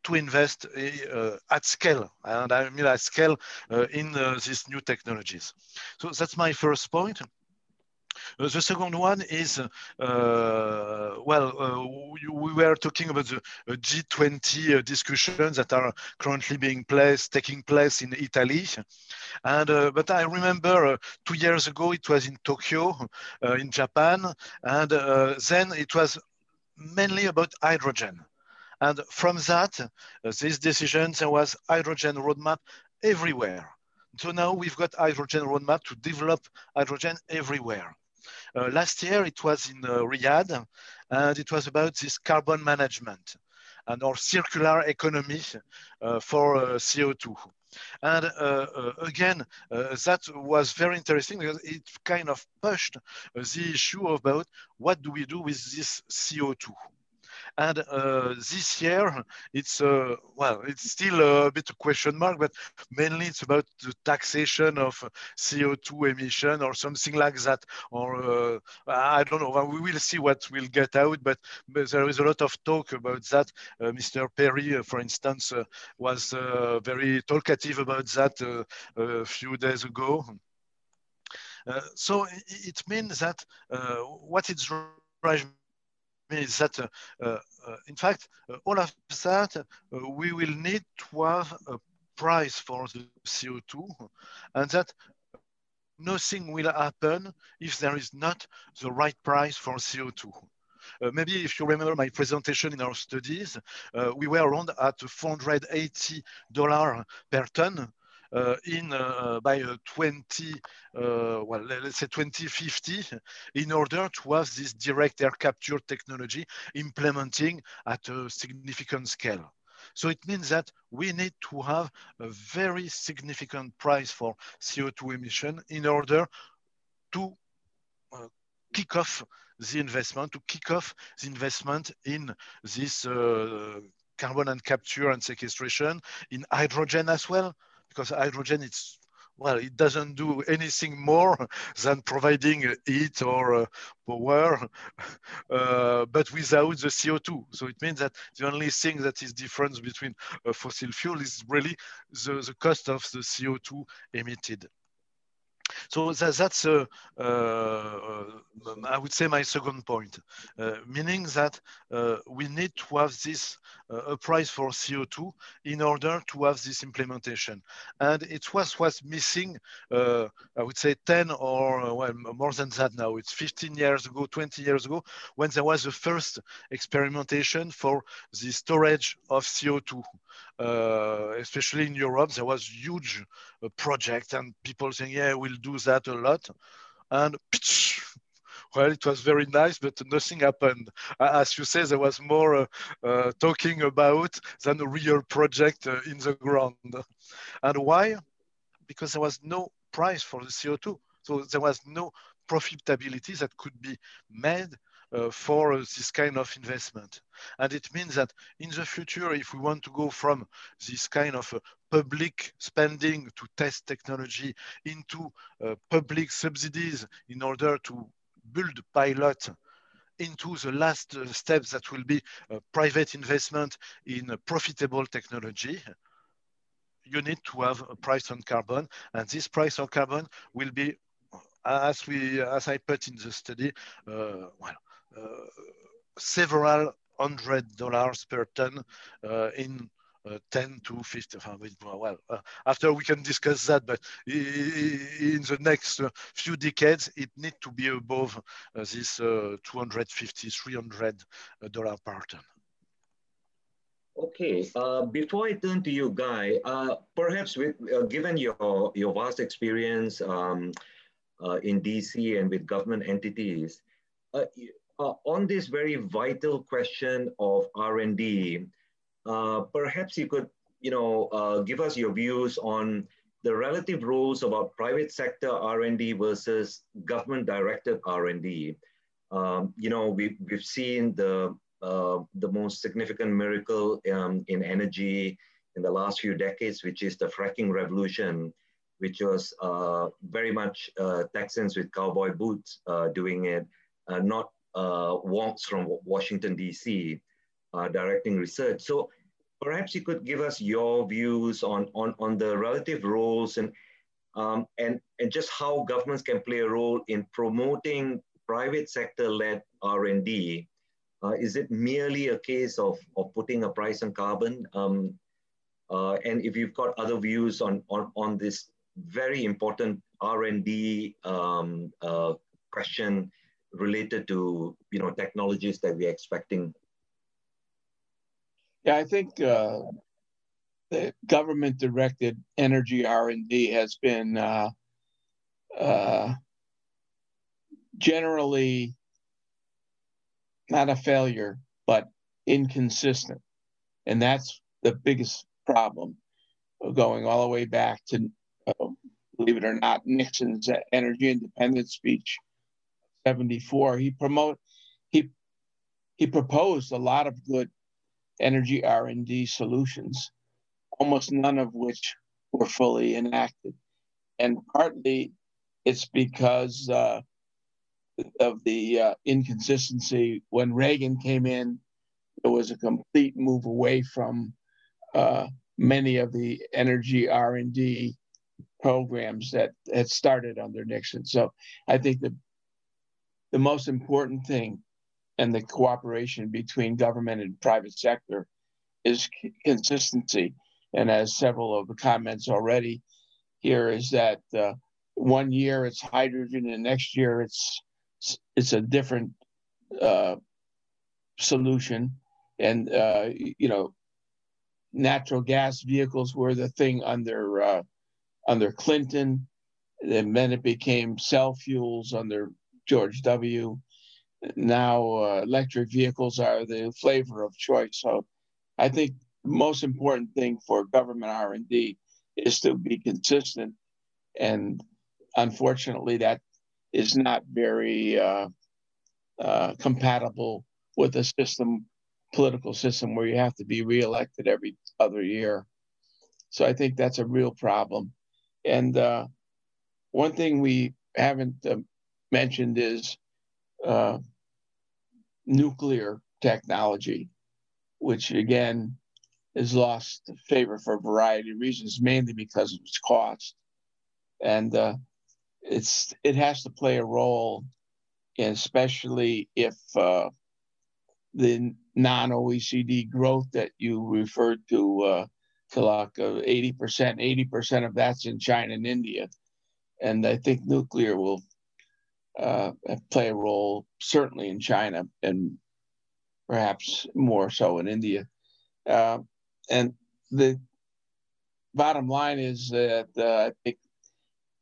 Speaker 3: to invest uh, at scale, and I mean at scale uh, in uh, these new technologies. So that's my first point. Uh, the second one is, uh, well, uh, we, we, were talking about the G20 discussions that are currently being placed, taking place in Italy. And, but I remember two years ago, it was in Tokyo, in Japan, and then it was mainly about hydrogen. And from that, uh, this decision, there was hydrogen roadmap everywhere. So now we've got hydrogen roadmap to develop hydrogen everywhere. Uh, last year it was in uh, Riyadh, and it was about this carbon management and our circular economy uh, for uh, CO2. And uh, again, that was very interesting because it kind of pushed the issue about what do we do with this CO2. And uh, this year, it's uh, well, it's still a bit of question mark, but mainly it's about the taxation of CO2 emission or something like that. Or uh, I don't know. We will see what will get out, but, there is a lot of talk about that. Uh, Mr. Perry, uh, for instance, uh, was very talkative about that a few days ago. so it means that what it's means that, uh, uh, in fact, uh, all of that, we will need to have a price for the CO2 and that nothing will happen if there is not the right price for CO2. Uh, maybe if you remember my presentation in our studies, uh, we were around at $480 per ton uh, in uh, by uh, 20, well, let's say 2050, in order to have this direct air capture technology implementing at a significant scale. So it means that we need to have a very significant price for CO2 emission in order to uh, kick off the investment, to kick off the investment in this uh, carbon and capture and sequestration, in hydrogen as well, because hydrogen it's well, it doesn't do anything more [LAUGHS] than providing heat or uh, power, [LAUGHS] uh, but without the CO2. So it means that the only thing that is different between a fossil fuel is really the, the cost of the CO2 emitted. So that, that's, uh, uh, I would say, my second point, uh, meaning that uh, we need to have this uh, a price for CO2 in order to have this implementation. And it was was missing, uh, I would say, 10 or well, more than that now. It's 15 years ago, 20 years ago, when there was the first experimentation for the storage of CO2. Uh, especially in Europe, there was huge uh, project and people saying, yeah, we'll do that a lot. And [LAUGHS] well, it was very nice, but nothing happened. As you say, there was more uh, uh, talking about than a real project uh, in the ground. And why? Because there was no price for the CO2. So there was no profitability that could be made for this kind of investment. And it means that in the future, if we want to go from this kind of uh, public spending to test technology into uh, public subsidies in order to build pilot into the last uh, steps that will be private investment in profitable technology, you need to have a price on carbon. And this price on carbon will be, as we, as I put in the study, uh, well, uh, several hundred dollars per ton uh, in uh, 10 to 50 well uh, after we can discuss that but in the next uh, few decades it needs to be above uh, this 250 300 dollar per ton.
Speaker 1: Okay before i turn to you guy perhaps with given your your vast experience um, in dc and with government entities uh, on this very vital question of R&D, uh, perhaps you could, you know, uh, give us your views on the relative roles about private sector R&D versus government-directed R&D. Um, you know, we've, we've seen the, uh, the most significant miracle um, in energy in the last few decades, which is the fracking revolution. which was uh, very much uh, Texans with cowboy boots doing it, not uh, from Washington, D.C., uh, directing research. So perhaps you could give us your views on, on, on the relative roles and, um, and, and just how governments can play a role in promoting private sector-led R&D. is it merely a case of, of putting a price on carbon? Um, uh, and if you've got other views on, on, on this very important R&D um, uh, question related to you know technologies that we're expecting?
Speaker 4: Yeah, I think uh, the government-directed energy R&D has been uh, uh, generally not a failure, but inconsistent, and that's the biggest problem, going all the way back to uh, believe it or not, Nixon's energy independence speech, 74. He promote he he proposed a lot of good energy R&D solutions, almost none of which were fully enacted. And partly it's because uh, of the uh, inconsistency. When Reagan came in, there was a complete move away from uh, many of the energy R&D programs that had started under Nixon. So I think the the most important thing and the cooperation between government and private sector is consistency. And as several of the comments already here is that uh, one year it's hydrogen and next year it's it's a different uh, solution. And uh, you know, natural gas vehicles were the thing under uh, under Clinton. And then it became cell fuels under George W. Now uh, electric vehicles are the flavor of choice. So I think the most important thing for government R&D is to be consistent. And unfortunately, that is not very uh, uh, compatible with a system, political system where you have to be reelected every other year. So I think that's a real problem. And uh, one thing we haven't uh, mentioned is uh, nuclear technology, which again has lost favor for a variety of reasons, mainly because of its cost. And uh, it's it has to play a role, especially if uh, the non-OECD growth that you referred to uh, like 80%, 80% of that's in China and India. And I think nuclear will uh, play a role, certainly in China and perhaps more so in India. Uh, and the bottom line is that uh, I think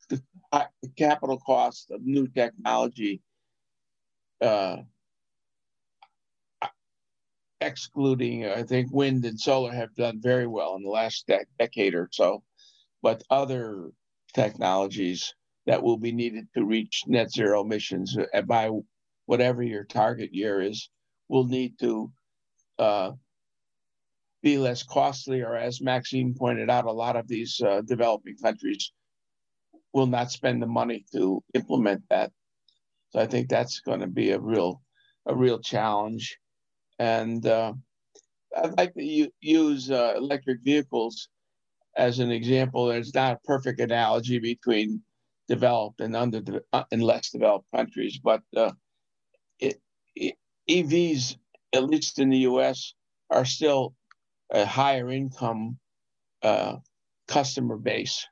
Speaker 4: the, the, capital cost of new technology uh, excluding, I think wind and solar have done very well in the last de- decade or so, but other technologies that will be needed to reach net zero emissions uh, by whatever your target year is will need to uh, be less costly, or as Maxime pointed out, a lot of these uh, developing countries will not spend the money to implement that. So I think that's going to be a real, a real challenge. And uh, I'd like to use uh, electric vehicles as an example. There's not a perfect analogy between developed and under uh, less developed countries, but uh, it, it, EVs, at least in the U.S., are still a higher income uh, customer base.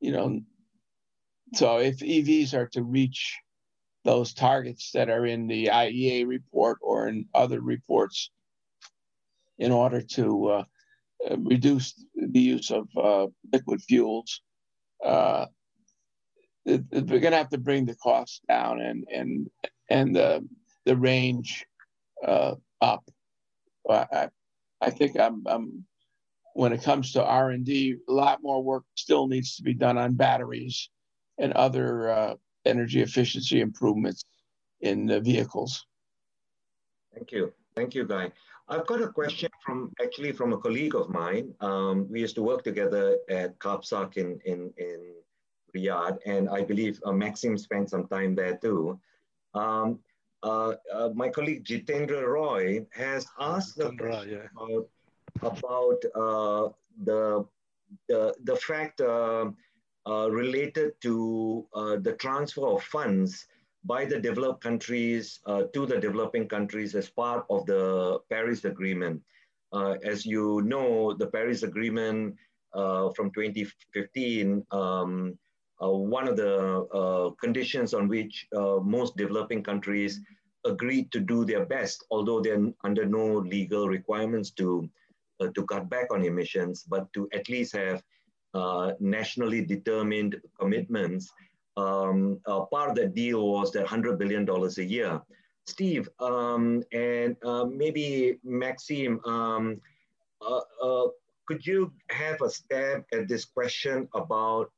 Speaker 4: You know, so if EVs are to reach those targets that are in the IEA report or in other reports in order to uh, reduce the use of uh, liquid fuels. Uh, we're going to have to bring the cost down and and and the the range uh, up. I, I think I'm, I'm when it comes to R and D, a lot more work still needs to be done on batteries and other uh, energy efficiency improvements in the vehicles.
Speaker 1: Thank you. Thank you, Guy. I've got a question from actually from a colleague of mine. Um, we used to work together at KAPSARC in, in, in Riyadh, and I believe uh, Maxime spent some time there too. Um, uh, uh, my colleague Jitendra Roy has asked yeah. about, about uh, the, the, the fact uh, uh, related to the transfer of funds by the developed countries uh, to the developing countries as part of the Paris Agreement. Uh, as you know, the Paris Agreement uh, from 2015, um, uh, one of the uh, conditions on which uh, most developing countries agreed to do their best, although they're under no legal requirements to, to cut back on emissions, but to at least have nationally determined commitments um, uh, part of the deal was that $100 billion a year. Steve, um, and uh, maybe Maxime, um, uh, uh, could you have a stab at this question about,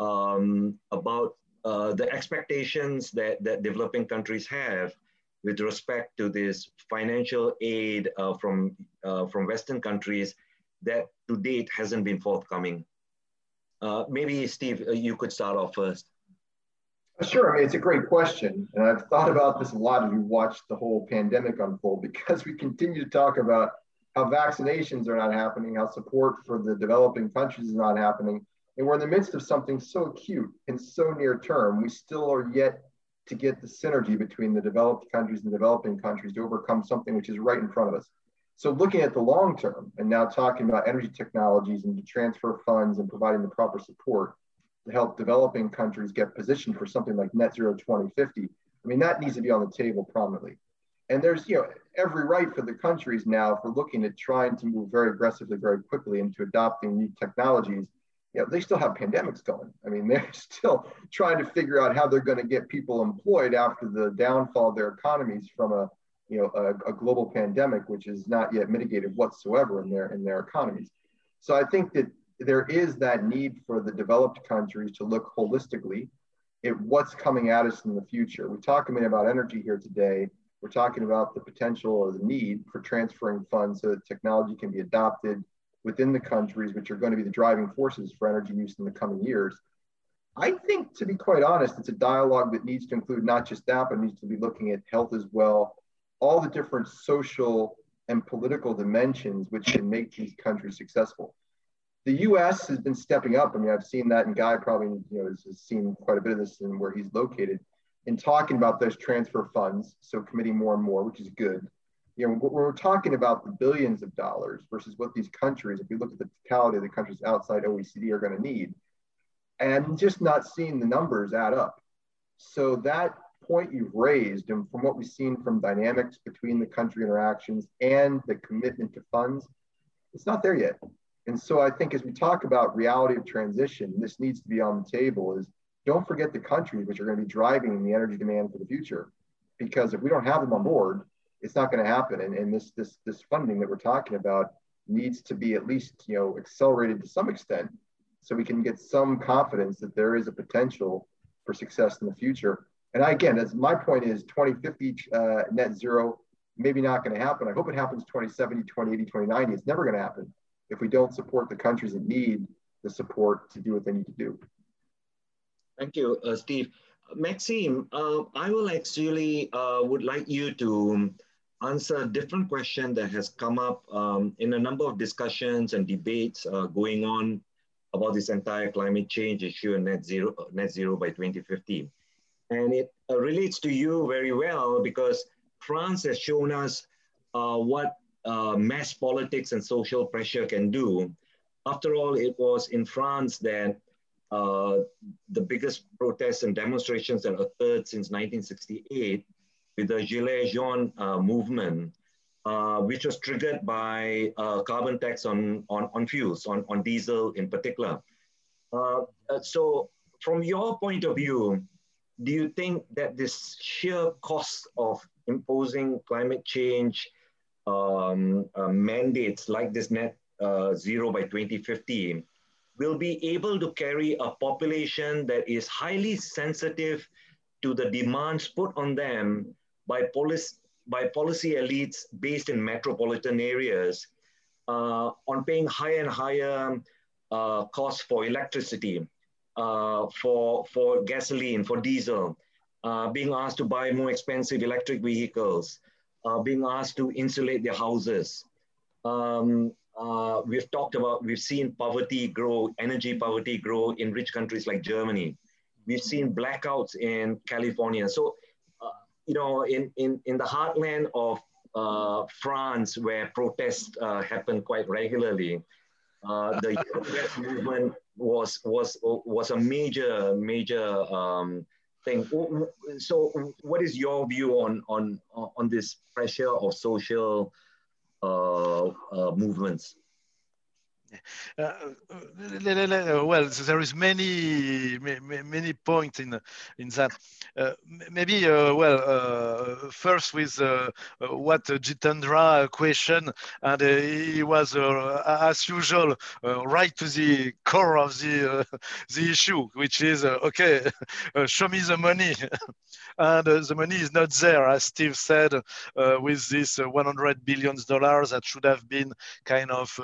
Speaker 1: um, about uh, the expectations that, that developing countries have with respect to this financial aid uh, from, from Western countries that to date hasn't been forthcoming? maybe Steve, you could start off first.
Speaker 2: Sure. I mean, it's a great question. And I've thought about this a lot as we watched the whole pandemic unfold because we continue to talk about how vaccinations are not happening, how support for the developing countries is not happening. And we're in the midst of something so acute and so near term. We still are yet to get the synergy between the developed countries and the developing countries to overcome something which is right in front of us. So, looking at the long term and now talking about energy technologies and to transfer funds and providing the proper support, to help developing countries get positioned for something like net zero 2050 i mean that needs to be on the table prominently and there's you know every right for the countries now for looking at trying to move very aggressively very quickly into adopting new technologies you know, they still have pandemics going. I mean, [LAUGHS] they're still trying to figure out how they're going to get people employed after the downfall of their economies from a, you know, a, a, global pandemic, which is not yet mitigated whatsoever in their in their economies. So I think that there is that need for the developed countries to look holistically at what's coming at us in the future. We talk a minute about energy here today. We're talking about the potential or the need for transferring funds so that technology can be adopted within the countries, which are going to be the driving forces for energy use in the coming years. I think, to be quite honest, it's a dialogue that needs to include not just that, but needs to be looking at health as well, all the different social and political dimensions which can make these countries successful the U.S. has been stepping up. I mean, I've seen that, and Guy probably you know has, has seen quite a bit of this in where he's located, in talking about those transfer funds. So committing more and more, which is good. You know, we're talking about the billions of dollars versus what these countries, if you look at the totality of the countries outside OECD, are going to need, and just not seeing the numbers add up. So that point you've raised, and from what we've seen from dynamics between the country interactions and the commitment to funds, it's not there yet. And so I think as we talk about reality of transition, this needs to be on the table is don't forget the countries which are going to be driving the energy demand for the future. Because if we don't have them on board, it's not going to happen. And, and this, this, this funding that we're talking about needs to be at least, you know, accelerated to some extent so we can get some confidence that there is a potential for success in the future. And I, again, as my point is 2050 uh, net zero, maybe not going to happen. I hope it happens 2070, 2080, 2090. It's never going to happen if we don't support the countries that need the support to do what they need to do.
Speaker 1: Thank you, uh, Steve. Maxime, uh, I will actually uh, would like you to answer a different question that has come up um, in a number of discussions and debates uh, going on about this entire climate change issue and net zero, net zero by 2050. And it uh, relates to you very well because France has shown us uh, what uh, mass politics and social pressure can do. After all, it was in France that uh, the biggest protests and demonstrations that occurred since 1968 with the Gilets Jaunes uh, movement, uh, which was triggered by uh, carbon tax on, on, on fuels, on, on diesel in particular. So from your point of view, do you think that this sheer cost of imposing climate change um, uh, mandates like this net uh, zero by 2050 will be able to carry a population that is highly sensitive to the demands put on them by by policy elites based in metropolitan areas uh, on paying higher and higher uh, costs for electricity, uh, for, for gasoline, for diesel, uh, being asked to buy more expensive electric vehicles, uh, being asked to insulate their houses. Um, uh, we've talked about, we've seen poverty grow, energy poverty grow in rich countries like Germany. We've seen blackouts in California. So, you know, in, in, in the heartland of uh, France, where protests uh, happen quite regularly, uh, the movement was, was, was a major, major um, thing. So what is your view on, on, on this pressure of social uh, uh, movements?
Speaker 3: Uh uh, uh, uh, uh, well, there is many many points in in that. Uh, maybe uh, well, uh, first with uh, what Jitendra question, and he was as usual right to the core of the the issue, which is okay, [LAUGHS] show me the money, [LAUGHS] and the money is not there, as Steve said, with this 100 billions dollars that should have been kind of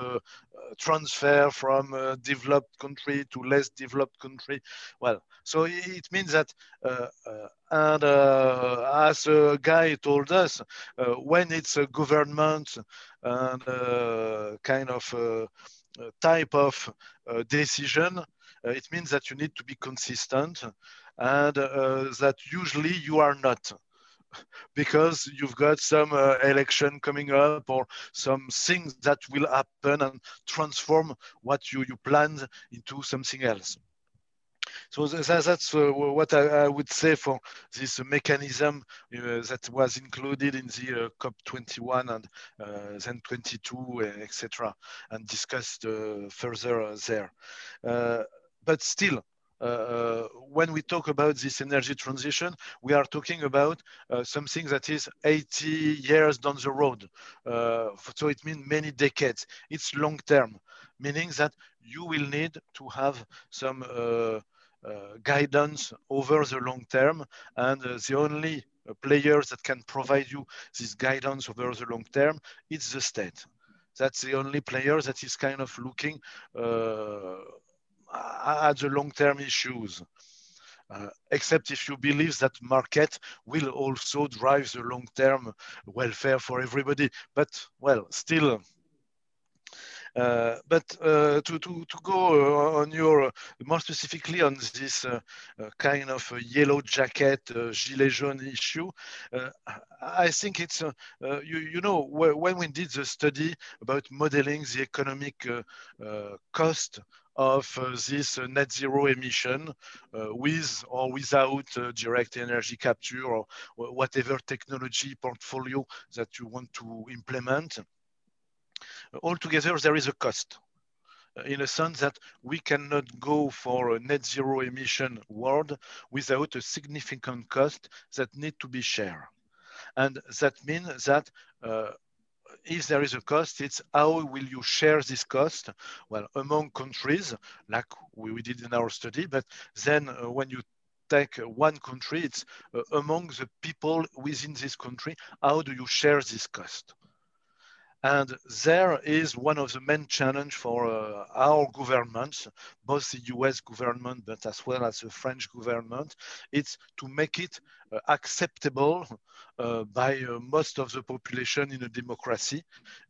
Speaker 3: transfer from developed country to less developed country. Well, so it means that, uh, uh, and uh, as a guy told us, uh, when it's a government and uh, kind of uh, type of decision, it means that you need to be consistent and that usually you are not because you've got some uh, election coming up or some things that will happen and transform what you, you planned into something else. So that's uh, what I, would say for this mechanism uh, that was included in the uh, COP21 and then 22, etc., and discussed further there. but still, when we talk about this energy transition, we are talking about uh, something that is 80 years down the road. so it means many decades. It's long term, meaning that you will need to have some uh, guidance over the long term. And uh, the only uh, players that can provide you this guidance over the long term, it's the state. That's the only player that is kind of looking at the long-term issues. Uh, except if you believe that market will also drive the long-term welfare for everybody. But well, still, but uh, to, to, to go uh, on your, uh, more specifically on this uh, kind of yellow jacket, gilet jaune issue, I think it's, you, you know, when we did the study about modeling the economic cost of uh, this uh, net zero emission uh, with or without direct energy capture or whatever technology portfolio that you want to implement. Altogether, there is a cost in a sense that we cannot go for a net zero emission world without a significant cost that need to be shared. And that means that uh, if there is a cost, it's how will you share this cost? Well, among countries, like we, we did in our study, but then uh, when you take one country, it's uh, among the people within this country, how do you share this cost? And there is one of the main challenge for uh, our governments, both the US government, but as well as the French government, it's to make it uh, acceptable uh, by uh, most of the population in a democracy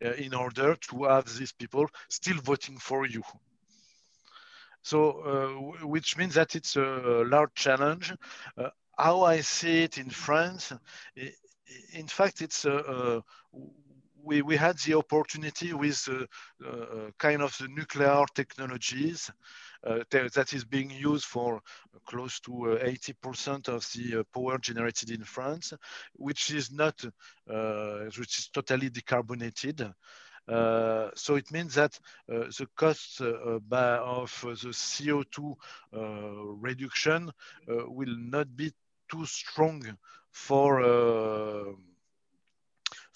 Speaker 3: uh, in order to have these people still voting for you. So, uh, which means that it's a large challenge. how I see it in France, in fact, it's a, we, we had the opportunity with uh, uh, kind of the nuclear technologies uh, that is being used for close to 80% of the power generated in France, which is not, which is totally decarbonated. Uh, so it means that uh, the cost uh, of the CO2 reduction will not be too strong for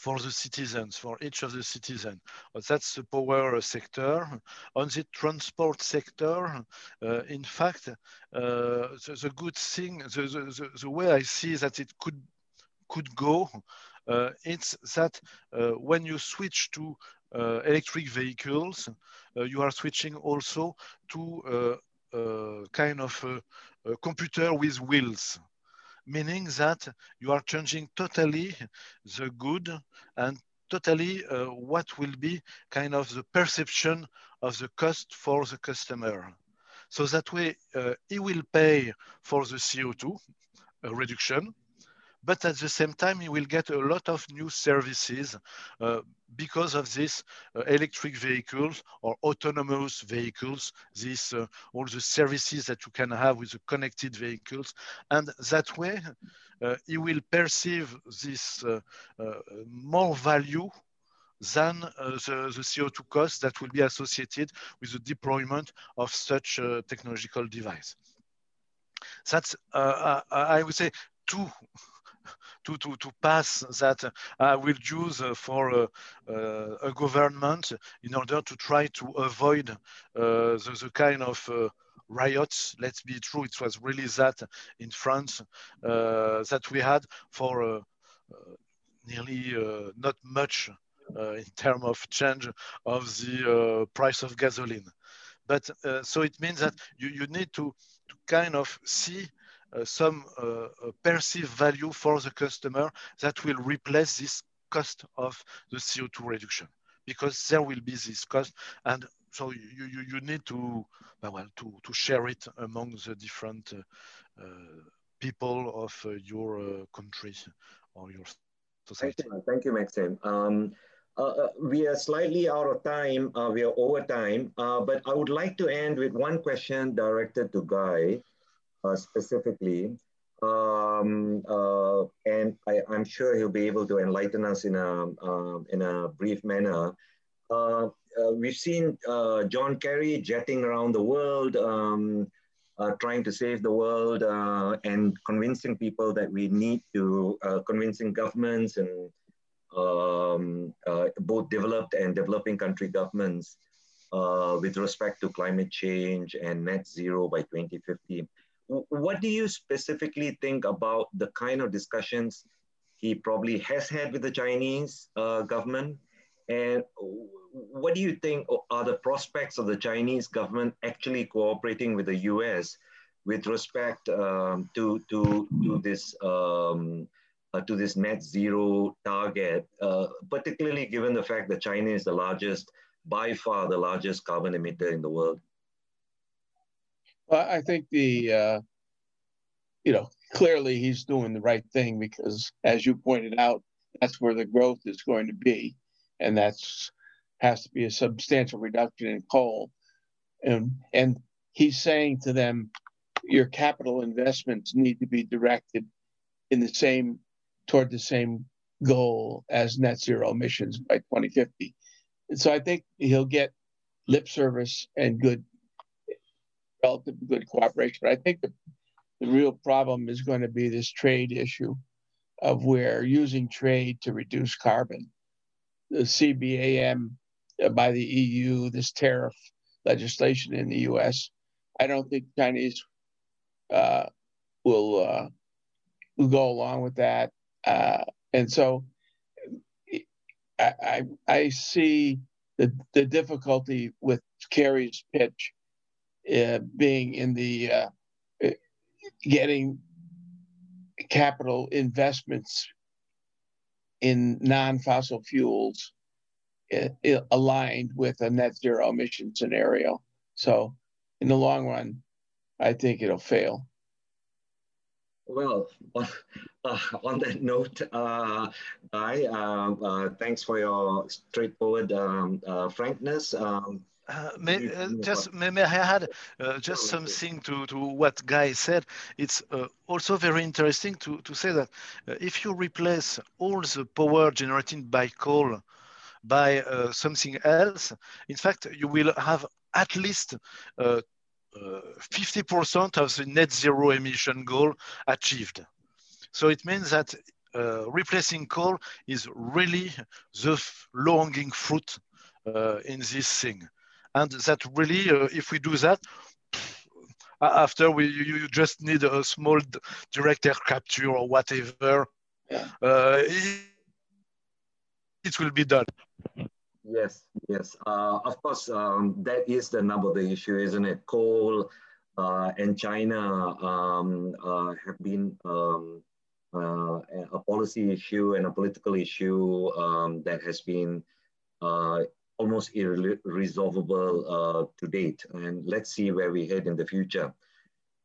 Speaker 3: for the citizens, for each of the citizens. That's the power sector. On the transport sector, uh, in fact, uh, the, the, good thing, the, the, the, way I see that it could could go uh, it's that uh, when you switch to uh, electric vehicles, uh, you are switching also to a kind of a computer with wheels meaning that you are changing totally the good and totally uh, what will be kind of the perception of the cost for the customer. So that way uh, he will pay for the CO2 uh, reduction, but at the same time you will get a lot of new services uh, because of this uh, electric vehicles or autonomous vehicles, this uh, all the services that you can have with the connected vehicles, and that way uh, you will perceive this uh, uh, more value than uh, the, the, CO2 cost that will be associated with the deployment of such a technological device. That's, I would say, two to, to, to pass that I will use for a, a, government in order to try to avoid uh, the, the kind of uh, riots. Let's be true, it was really that in France uh, that we had for nearly not much uh, in terms of change of the uh, price of gasoline. But uh, so it means that you, you need to, to kind of see uh, some uh, perceived value for the customer that will replace this cost of the CO2 reduction because there will be this cost and so you, you, you need to well to, to share it among the different uh, people of your country or your society.
Speaker 1: Thank you, Thank you Maxime. Um, uh, uh, we are slightly out of time. Uh, we are over time, but I would like to end with one question directed to Guy. Uh, specifically. Um, uh, and I, am sure he'll be able to enlighten us in a, uh, in a brief manner. we've seen John Kerry jetting around the world, um, trying to save the world and convincing people that we need to, convincing governments and um, uh, both developed and developing country governments uh, with respect to climate change and net zero by 2050 what do you specifically think about the kind of discussions he probably has had with the Chinese uh, government? And what do you think are the prospects of the Chinese government actually cooperating with the US with respect um, to, to, to this um, uh, to this net zero target, uh, particularly given the fact that China is the largest, by far the largest carbon emitter in the world?
Speaker 4: Well, I think the, uh, you know, clearly he's doing the right thing because, as you pointed out, that's where the growth is going to be, and that's has to be a substantial reduction in coal, and and he's saying to them, your capital investments need to be directed in the same toward the same goal as net zero emissions by 2050. And so I think he'll get lip service and good relative good cooperation. But I think the, the real problem is going to be this trade issue of where using trade to reduce carbon. The CBAM uh, by the EU, this tariff legislation in the US, I don't think Chinese uh, will, uh, will go along with that. Uh, and so I, I, I see the, the difficulty with Kerry's pitch uh, being in the uh, getting capital investments in non-fossil fuels uh, aligned with a net zero emission scenario. So in the long run, I think it'll fail.
Speaker 1: Well, on, [LAUGHS] uh, on that note, uh, I, uh, uh, thanks for your straightforward um, uh, frankness. Um,
Speaker 3: uh, may, uh, just may, may, I add [LAUGHS] uh, just something to, to what Guy said. It's uh, also very interesting to, to say that uh, if you replace all the power generated by coal by uh, something else, in fact, you will have at least 50% of the net zero emission goal achieved. So it means that replacing coal is really the low-hanging fruit in this thing and that really, uh, if we do that, after we you, you, just need a small direct air capture or whatever. Yeah. Uh, it will be done.
Speaker 1: Yes, yes. Uh, of course, um, that is the number of the issue, isn't it? Coal uh, and China um, uh, have been um, uh, a policy issue and a political issue um, that has been uh, almost irresolvable uh, to date. And let's see where we head in the future.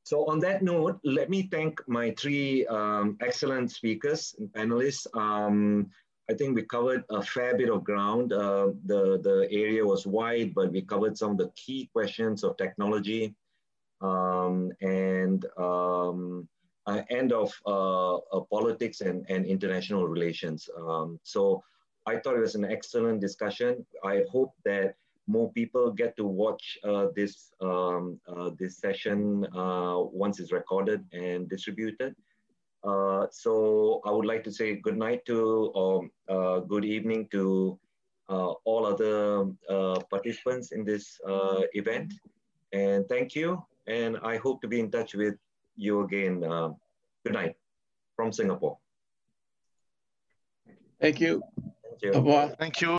Speaker 1: So on that note, let me thank my three um, excellent speakers and panelists. Um, I think we covered a fair bit of ground. Uh, the, the area was wide, but we covered some of the key questions of technology um, and um, end of uh, uh, politics and, and international relations. Um, so I thought it was an excellent discussion. I hope that more people get to watch uh, this um, uh, this session uh, once it's recorded and distributed. Uh, so I would like to say good night to or uh, good evening to uh, all other participants in this event, and thank you. And I hope to be in touch with you again. good night from Singapore.
Speaker 4: Thank you.
Speaker 1: Thank you.
Speaker 3: Thank you.